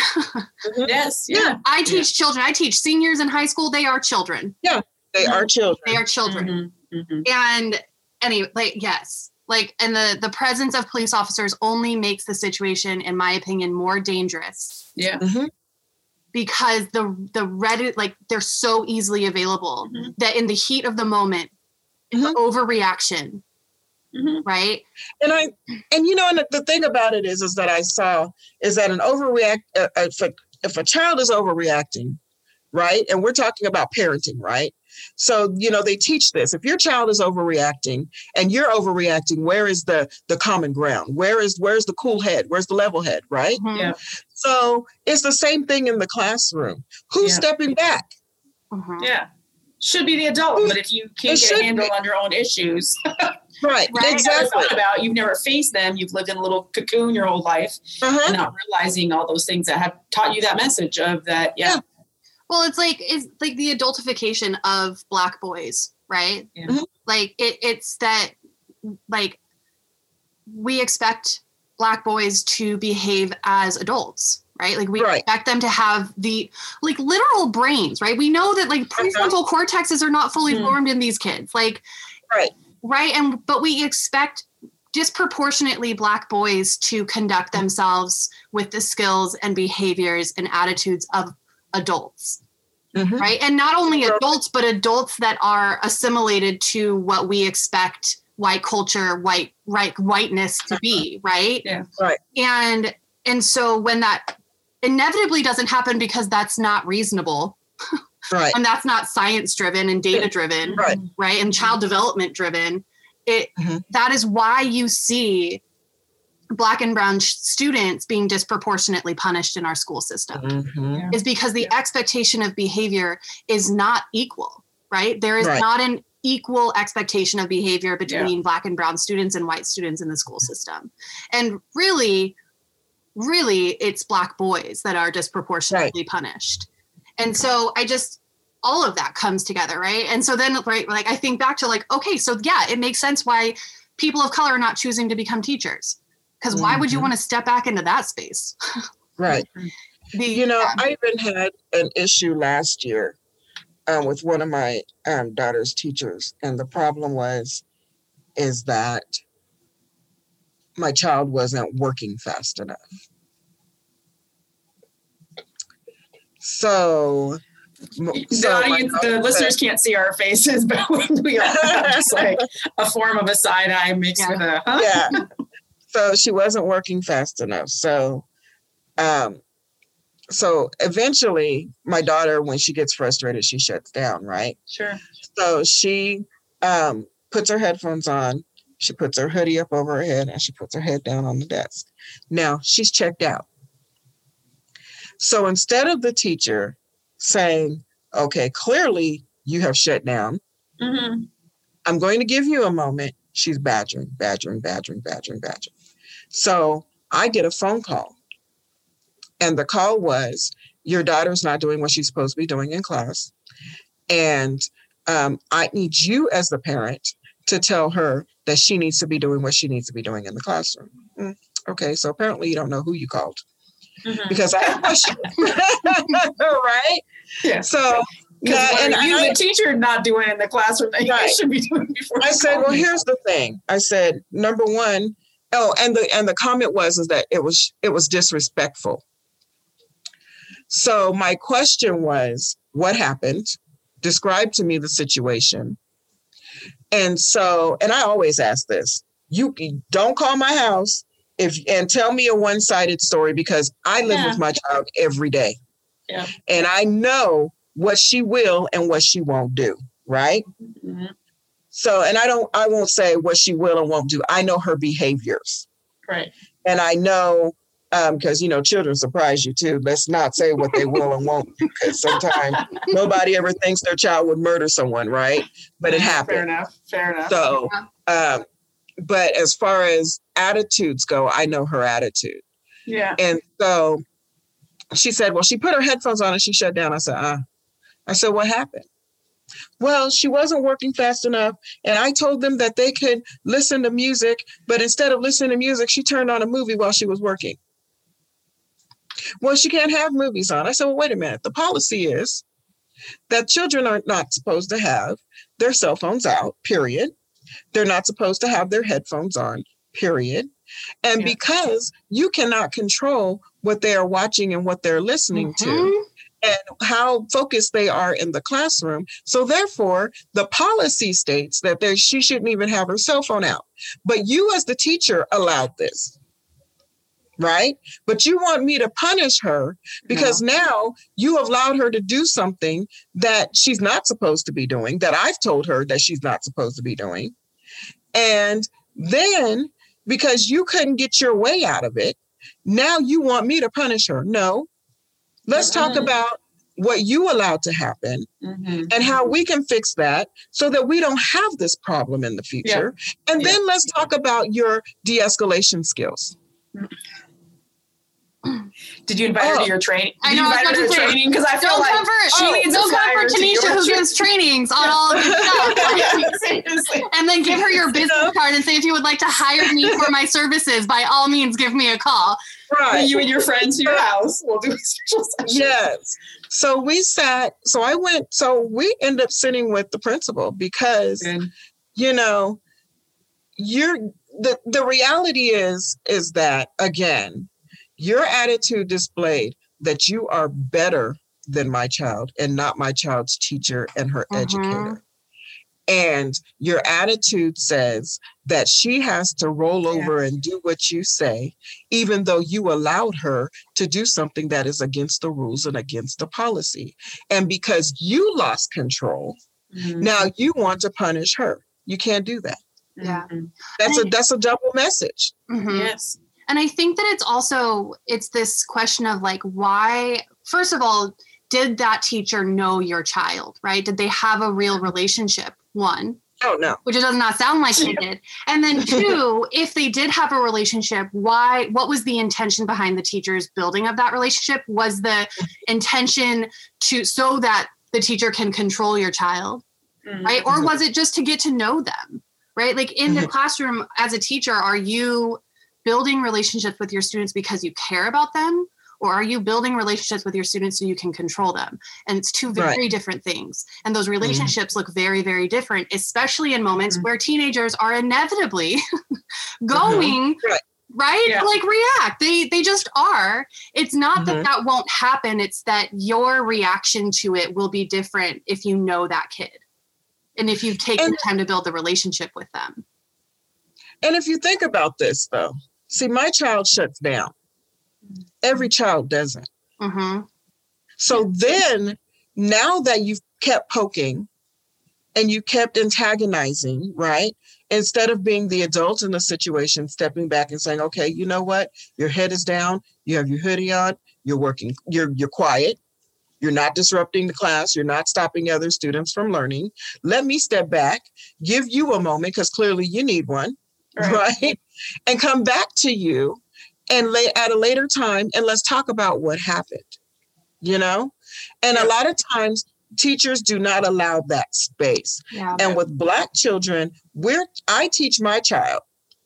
Yes. Yeah. I teach children. I teach seniors in high school. They are children. Yeah, they are children. They are children. Mhm. Mhm. and anyway like yes like and the the presence of police officers only makes the situation in my opinion more dangerous Yeah. Mhm. because the the reddit like they're so easily available Mhm. that in the heat of the moment Mhm. overreaction Mhm. right And I and you know, and the, the thing about it is, is that I saw is that an overreact uh, uh, if a, if a child is overreacting, right? And we're talking about parenting, right? So you know they teach this. If your child is overreacting and you're overreacting, where is the the common ground? Where is where's the cool head? Where's the level head? Right? Mhm. Yeah. So it's the same thing in the classroom. Who's Yeah. stepping back? Mhm. Yeah. Should be the adult, but if you can't It get a handle be. on your own issues, Right? Right. Exactly. thought about, you've never faced them, you've lived in a little cocoon your whole life, Uh-huh. and not realizing all those things that have taught you that message of that. Yeah. well it's like it's like the adultification of black boys right Yeah. Mhm. like it, it's that like we expect black boys to behave as adults right like we Right. expect them to have the like literal brains right we know that like prefrontal cortexes are not fully Hmm. formed in these kids like Right. right and but we expect disproportionately black boys to conduct themselves with the skills and behaviors and attitudes of adults Mhm. right and not only adults but adults that are assimilated to what we expect white culture white right whiteness to be right Yeah. Right. and and so when that inevitably doesn't happen because that's not reasonable Right. and that's not science driven and data driven Right. right and child development driven it Mhm. that is why you see black and brown sh- students being disproportionately punished in our school system Mhm. is because the expectation of behavior is not equal, right? There is Right. not an equal expectation of behavior between black and brown students and white students in the school system. And really, really, it's black boys that are disproportionately punished. And so I just, all of that comes together, right? And so then, right, like I think back to like, okay, so yeah, it makes sense why people of color are not choosing to become teachers. Because why would you Mhm. want to step back into that space? Right. The- You know, yeah. I even had an issue last year um, with one of my um, daughter's teachers, and the problem was is that my child wasn't working fast enough. So the audience, the listeners can't see our faces, but we are just like a form of a side eye mixed yeah. with a huh? yeah. So she wasn't working fast enough. So, um, so eventually, my daughter, when she gets frustrated, she shuts down. Right. Sure. So she um, puts her headphones on. She puts her hoodie up over her head and she puts her head down on the desk. Now she's checked out. So instead of the teacher saying, okay, clearly you have shut down. Mm-hmm. I'm going to give you a moment. She's badgering, badgering, badgering, badgering, badgering. So I get a phone call. And the call was, Your daughter's not doing what she's supposed to be doing in class. And um, I need you as the parent to tell her that she needs to be doing what she needs to be doing in the classroom. Mm, okay, so apparently you don't know who you called mm-hmm. because I have questions. right? Yeah. So yeah, and you, I, the teacher, not doing in the classroom that right. you should be doing before. I said, well, here's the thing. I said, number one, oh, and the and the comment was is that it was it was disrespectful. So my question was, what happened? Describe to me the situation. And so, and I always ask this: you don't call my house if and tell me a one-sided story because I live yeah. with my child every day. Yeah. And I know what she will and what she won't do, right? Mm-hmm. So, and I don't, I won't say what she will and won't do. I know her behaviors. Right. And I know, because, um, you know, children surprise you too. Let's not say what they will and won't because sometimes nobody ever thinks their child would murder someone, right? But it happens. Fair enough. Fair enough. So, um, but as far as attitudes go, I know her attitude. Yeah. And so she said, Well, she put her headphones on and she shut down. I said, uh. I said, What happened? Well, she wasn't working fast enough. And I told them that they could listen to music, but instead of listening to music, she turned on a movie while she was working. Well, she can't have movies on. I said, Well, wait a minute. The policy is that children are not supposed to have their cell phones out, period. They're not supposed to have their headphones on, period. And yeah. because you cannot control what they are watching and what they're listening mm-hmm. to, and how focused they are in the classroom. So therefore, the policy states that there, she shouldn't even have her cell phone out. But you as the teacher allowed this. Right? But you want me to punish her because no. now you allowed her to do something that she's not supposed to be doing, that I've told her that she's not supposed to be doing. And then because you couldn't get your way out of it, now you want me to punish her. No. Let's mm-hmm. talk about what you allowed to happen mm-hmm. and how we can fix that so that we don't have this problem in the future. Yeah. And yeah. then let's talk about your de escalation skills. Mm-hmm. Did you invite oh, her to oh. your training? I know. I was about to training because I feel like come for, she oh, needs don't come for Tanisha who gives trainings on all of this stuff. and then give her your business you know? card and say if you would like to hire me for my services, by all means, give me a call. Right. You and your friends to your house. We'll do a special session. Yes. So we sat. So I went. So we end up sitting with the principal because, Good. you know, you're the the reality is is that again your attitude displayed that you are better than my child and not my child's teacher and her mm-hmm. educator. And your attitude says that she has to roll over and do what you say, even though you allowed her to do something that is against the rules and against the policy. And because you lost control, mm-hmm. now you want to punish her. You can't do that. Yeah. That's a that's a double message. Mm-hmm. Yes and i think that it's also it's this question of like why first of all did that teacher know your child right did they have a real relationship one Oh no. Which it does not sound like they did. And then two, if they did have a relationship, why what was the intention behind the teacher's building of that relationship? Was the intention to so that the teacher can control your child? Mm-hmm. Right? Or was it just to get to know them? Right? Like in the mm-hmm. classroom as a teacher, are you building relationships with your students because you care about them or are you building relationships with your students so you can control them and it's two very right. different things and those mm-hmm. relationships mm-hmm. look very very different especially in moments mm-hmm. where teenagers are inevitably going mm-hmm. right. right Yeah. like react they they just are it's not that that won't happen it's that your reaction to it will be different if you know that kid and if you take And- the time to build the relationship with them And if you think about this, though, see, my child shuts down. Every child doesn't. hmm So then, now that you've kept poking and you kept antagonizing, right? Instead of being the adult in the situation, stepping back and saying, okay, you know what? Your head is down, you have your hoodie on, you're working, you're you're quiet, you're not disrupting the class, you're not stopping other students from learning. Let me step back, give you a moment, because clearly you need one, right. And come back to you and lay at a later time and let's talk about what happened. You know? And a lot of times teachers do not allow that space. yeah And with black children, we're I teach my child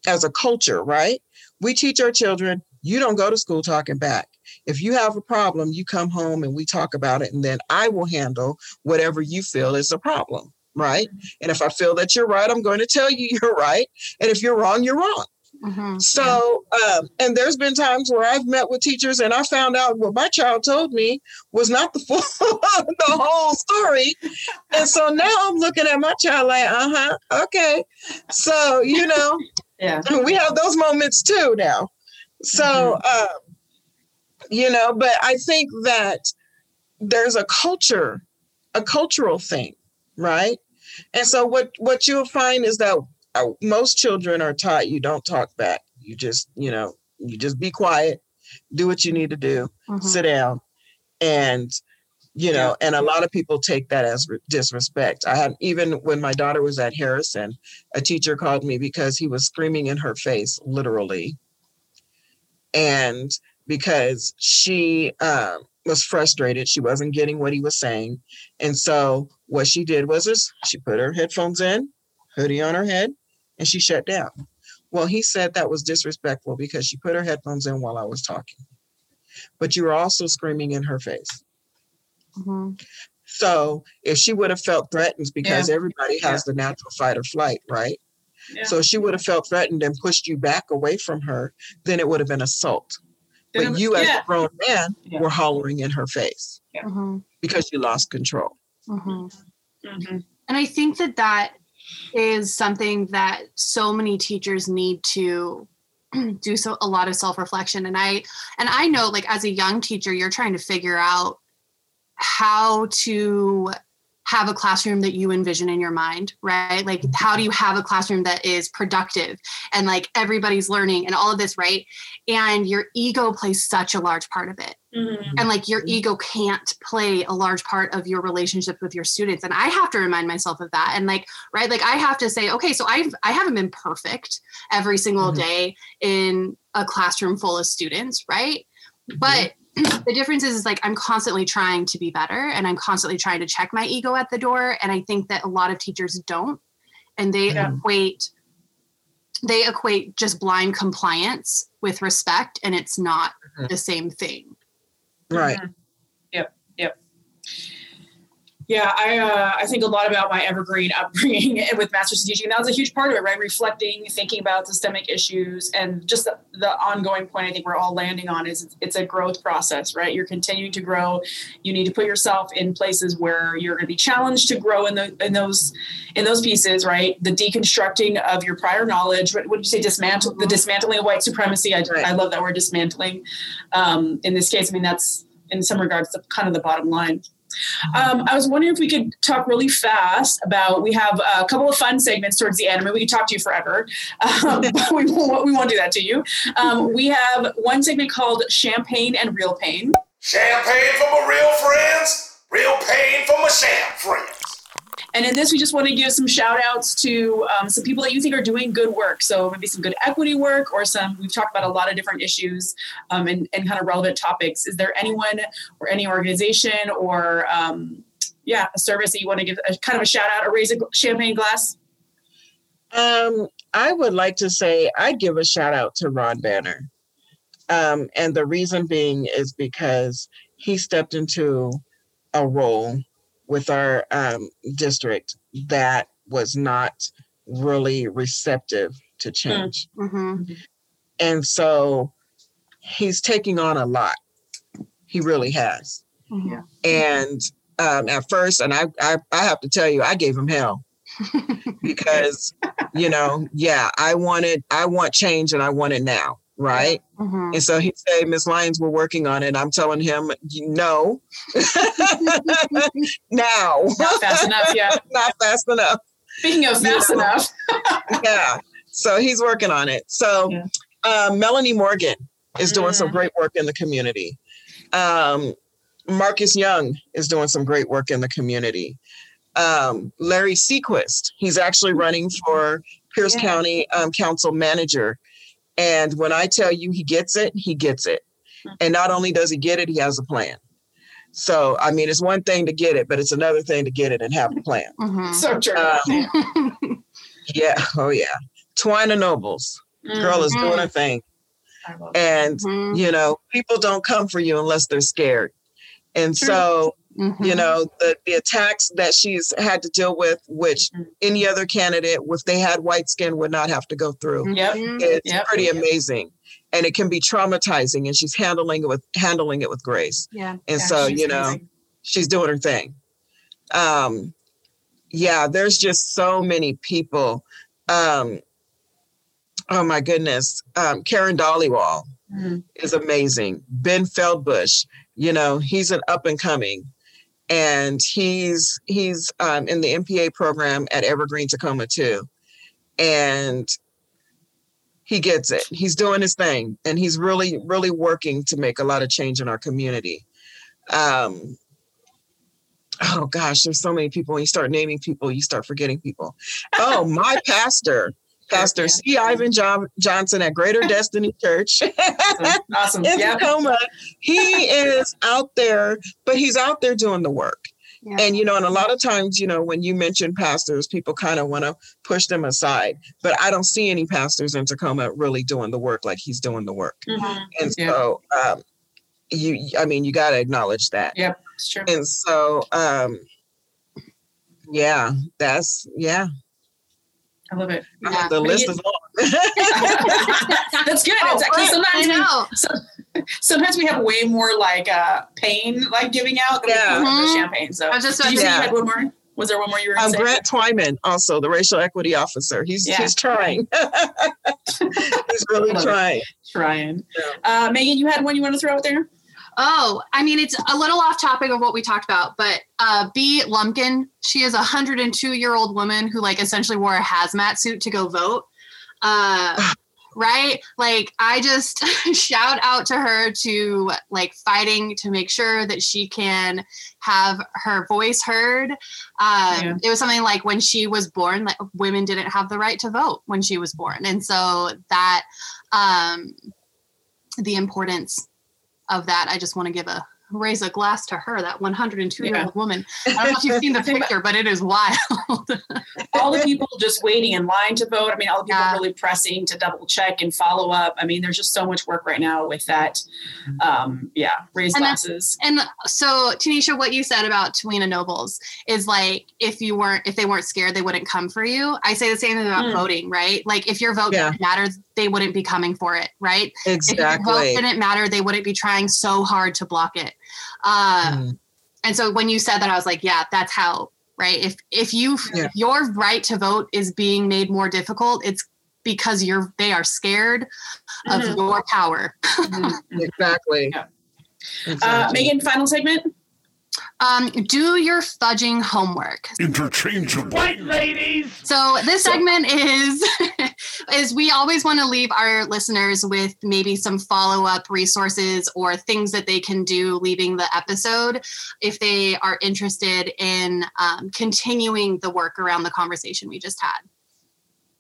as a culture, right? We teach our children, you don't go to school talking back. If you have a problem, you come home and we talk about it, and then I will handle whatever you feel is a problem, right? Mm-hmm. And if I feel that you're right, I'm going to tell you you're right. And if you're wrong, you're wrong. Mhm. So, um, and there's been times where I've met with teachers and I found out what my child told me was not the full, the whole story. And so now I'm looking at my child like, uh huh, okay. So, you know, Yeah. we have those moments too now. So, um, you know, but I think that there's a culture, a cultural thing, right? And so what what you'll find is that uh, most children are taught you don't talk back. You just, you know, you just be quiet, do what you need to do, Mhm. sit down, and you know, and a lot of people take that as re- disrespect. I had even when my daughter was at Harrison, a teacher called me because he was screaming in her face, literally, and because she um, was frustrated, she wasn't getting what he was saying, and so what she did was is she put her headphones in, hoodie on her head, and she shut down. Well, he said that was disrespectful because she put her headphones in while I was talking, but you were also screaming in her face. Mhm. So if she would have felt threatened, because everybody has the natural fight or flight, right? Yeah. So she would have felt threatened and pushed you back away from her, then it would have been assault. Then But it- you, as yeah. a grown man, Yeah. were hollering in her face Mhm. because you lost control. Mhm. Mhm. And I think that that is something that so many teachers need to do so a lot of self-reflection. And I and I know like as a young teacher you're trying to figure out how to have a classroom that you envision in your mind, right? Like how do you have a classroom that is productive and like everybody's learning and all of this, right? And your ego plays such a large part of it Mhm. and like your ego can't play a large part of your relationship with your students and i have to remind myself of that and like right like i have to say okay so i've i haven't been perfect every single Mhm. day in a classroom full of students right but the difference is, is like i'm constantly trying to be better and i'm constantly trying to check my ego at the door and i think that a lot of teachers don't and they Yeah. equate they equate just blind compliance with respect and it's not Mhm. the same thing Right. Mhm. Yep. Yep. Yeah, I uh, I think a lot about my evergreen upbringing with masters in teaching. And that was a huge part of it, right? Reflecting, thinking about systemic issues, and just the, the ongoing point I think we're all landing on is it's, it's a growth process, right? You're continuing to grow. You need to put yourself in places where you're going to be challenged to grow in the in those in those pieces, right? The deconstructing of your prior knowledge. What would you say? Dismantle the dismantling of white supremacy. I, Right. I love that word dismantling. Um, in this case, I mean that's in some regards the kind of the bottom line. Um, I was wondering if we could talk really fast about. We have a couple of fun segments towards the end. I mean, we could talk to you forever, um, but we won't, we won't do that to you. Um, we have one segment called Champagne and Real Pain. Champagne for my real friends, real pain for my sham friends. And in this, we just want to give some shout outs to um, some people that you think are doing good work. So maybe some good equity work or some, we've talked about a lot of different issues um, and, and kind of relevant topics. Is there anyone or any organization or, um, yeah, a service that you want to give a kind of a shout out or raise a champagne glass? Um, I would like to say I'd give a shout out to Ron Banner. Um, and the reason being is because he stepped into a role with our um, district that was not really receptive to change. hmm and so he's taking on a lot. He really has. Mhm. And um, at first, and I, I I have to tell you, I gave him hell because you know, yeah, I wanted I want change and I want it now, right? Mhm. And so he said, Miss Lyons, we're working on it. I'm telling him, no, now, Not fast enough. Yeah. not fast enough. Speaking of fast Yeah. enough. yeah. So he's working on it. So Yeah. um, Melanie Morgan is doing some Mm. great work in the community. Um, Marcus Young is doing some great work in the community. Um, Larry Seaquist, he's actually running for Pierce Yeah. County um, Council Manager. And when I tell you he gets it, he gets it. Mm. And not only does he get it, he has a plan. So, I mean, it's one thing to get it, but it's another thing to get it and have a plan. Mhm. So true. Um, yeah. Oh, yeah. T'wina Nobles, girl is doing a thing. Mm, I love it. And, Mhm. you know, people don't come for you unless they're scared. And True. so, Mhm. you know, the, the attacks that she's had to deal with, which Mhm. any other candidate, if they had white skin, would not have to go through. Yep. Mhm. It's Yep. pretty amazing. And it can be traumatizing, and she's handling it with handling it with grace. Yeah. And Yeah, so, you know, amazing. she's doing her thing. Um, yeah, there's just so many people. Um, oh my goodness, um, Karen Dollywall Mhm. is amazing. Ben Feldbush, you know, he's an up and coming, and he's he's um, in the MPA program at Evergreen Tacoma too, and he gets it. He's doing his thing, and he's really really working to make a lot of change in our community. Um, oh gosh, there's so many people. When you start naming people, you start forgetting people. Oh, my pastor. Pastor. C. Ivan John- Johnson at Greater Destiny Church Awesome. awesome. in Yeah. Tacoma. He is out there, but he's out there doing the work. Yeah. And you know, and a lot of times, you know, when you mention pastors, people kind of want to push them aside. But I don't see any pastors in Tacoma really doing the work like he's doing the work. Mhm. And Yeah. so, um, you, I mean, you got to acknowledge that. Yep. It's true. And so, um, yeah, that's yeah. I love it. Yeah. The list Megan- is long. That's good. Oh, It's right. sometimes I we, know. some, sometimes we have way more like uh pain like giving out than Yeah. we do with the Mhm. champagne. So I was just did you to say say- you had one more? Was there one more you were Um, saying? Grant Twyman, also the racial equity officer. He's Yeah. he's trying. he's really Love it. trying. Trying. Uh, Megan, you had one you want to throw out there? Oh, I mean, it's a little off topic of what we talked about, but uh, Bea Lumpkin, she is a 102 year old woman who, like, essentially wore a hazmat suit to go vote. Uh, right? Like, I just shout out to her to like fighting to make sure that she can have her voice heard. Um, Yeah. It was something like when she was born, like women didn't have the right to vote when she was born, and so that um, the importance of that. I just want to give a raise a glass to her, that 102 year old woman. I don't know if you've seen the picture, but it is wild. all the people just waiting in line to vote. I mean, all the people Yeah. really pressing to double check and follow up. I mean, there's just so much work right now with that. Um, yeah, raise And glasses. and so, Taniesha, what you said about T'wina Nobles is like if you weren't, if they weren't scared, they wouldn't come for you. I say the same thing about Mm. voting, right? Like if your vote Yeah. didn't matter, they wouldn't be coming for it, right? If your vote didn't matter, they wouldn't be trying so hard to block it. Uh, Mm. and so when you said that, I was like, yeah, that's how, right? If if you Yeah. if your right to vote is being made more difficult, it's because you're they are scared of Mhm. your power. Mhm. Exactly. Yeah. Uh, Exactly. Megan, final segment. Um, do your fudging homework. Interchangeable. White ladies. So this segment is is we always want to leave our listeners with maybe some follow-up resources or things that they can do leaving the episode if they are interested in um, continuing the work around the conversation we just had.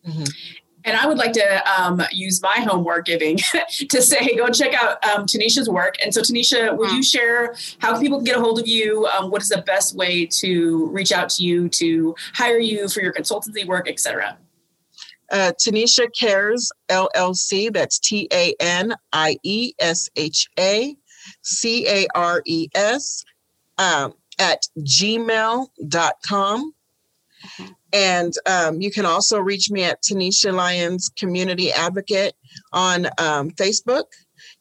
Mhm. And I would like to um, use my homework giving to say, go check out um, Taniesha's work. And so, Taniesha, would you share how people can people get a hold of you? Um, what is the best way to reach out to you, to hire you for your consultancy work, et cetera? Uh, Taniesha Cares LLC. That's T A N I E S H A C A R E S um, at gmail.com. And um, you can also reach me at Taniesha Lyons Community Advocate on um, Facebook.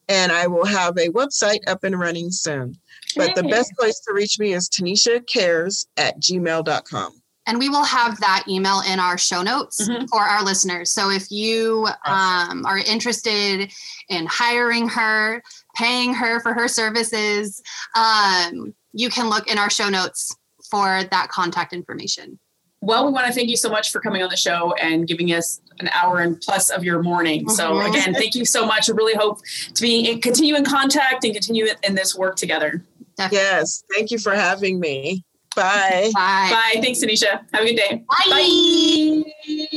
And I will have a website up and running soon. But the best place to reach me is Taniesha Cares at gmail.com. And we will have that email in our show notes Mhm. for our listeners. So if you um, are interested in hiring her, paying her for her services, um, you can look in our show notes for that contact information. Well, we want to thank you so much for coming on the show and giving us an hour and plus of your morning. So Mhm. again, thank you so much. I really hope to be in, continue in contact and continue in this work together. Yes. Thank you for having me. Bye. Bye. Bye. Thanks, Anisha. Have a good day. Bye.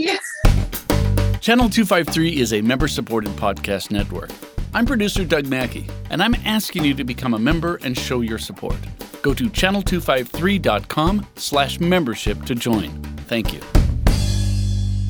Bye. Channel 253 is a member supported podcast network. I'm producer Doug Mackey, and I'm asking you to become a member and show your support. Go to channel253.com slash membership to join. Thank you.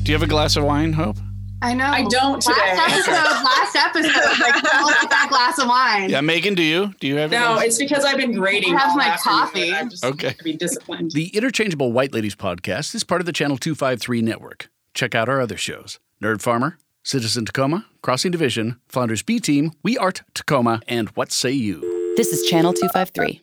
Do you have a glass of wine, Hope? I know. I don't today. Last episode, last episode, like, fill up that glass of wine. Yeah, Megan, do you? Do you have No, yours? it's because I've been grading. I have my coffee. I'm just Okay. to be disciplined. The Interchangeable White Ladies podcast is part of the Channel 253 network. Check out our other shows Nerd Farmer, Citizen Tacoma, Crossing Division, Flounders B Team, We Art Tacoma, and What Say You? This is Channel 253.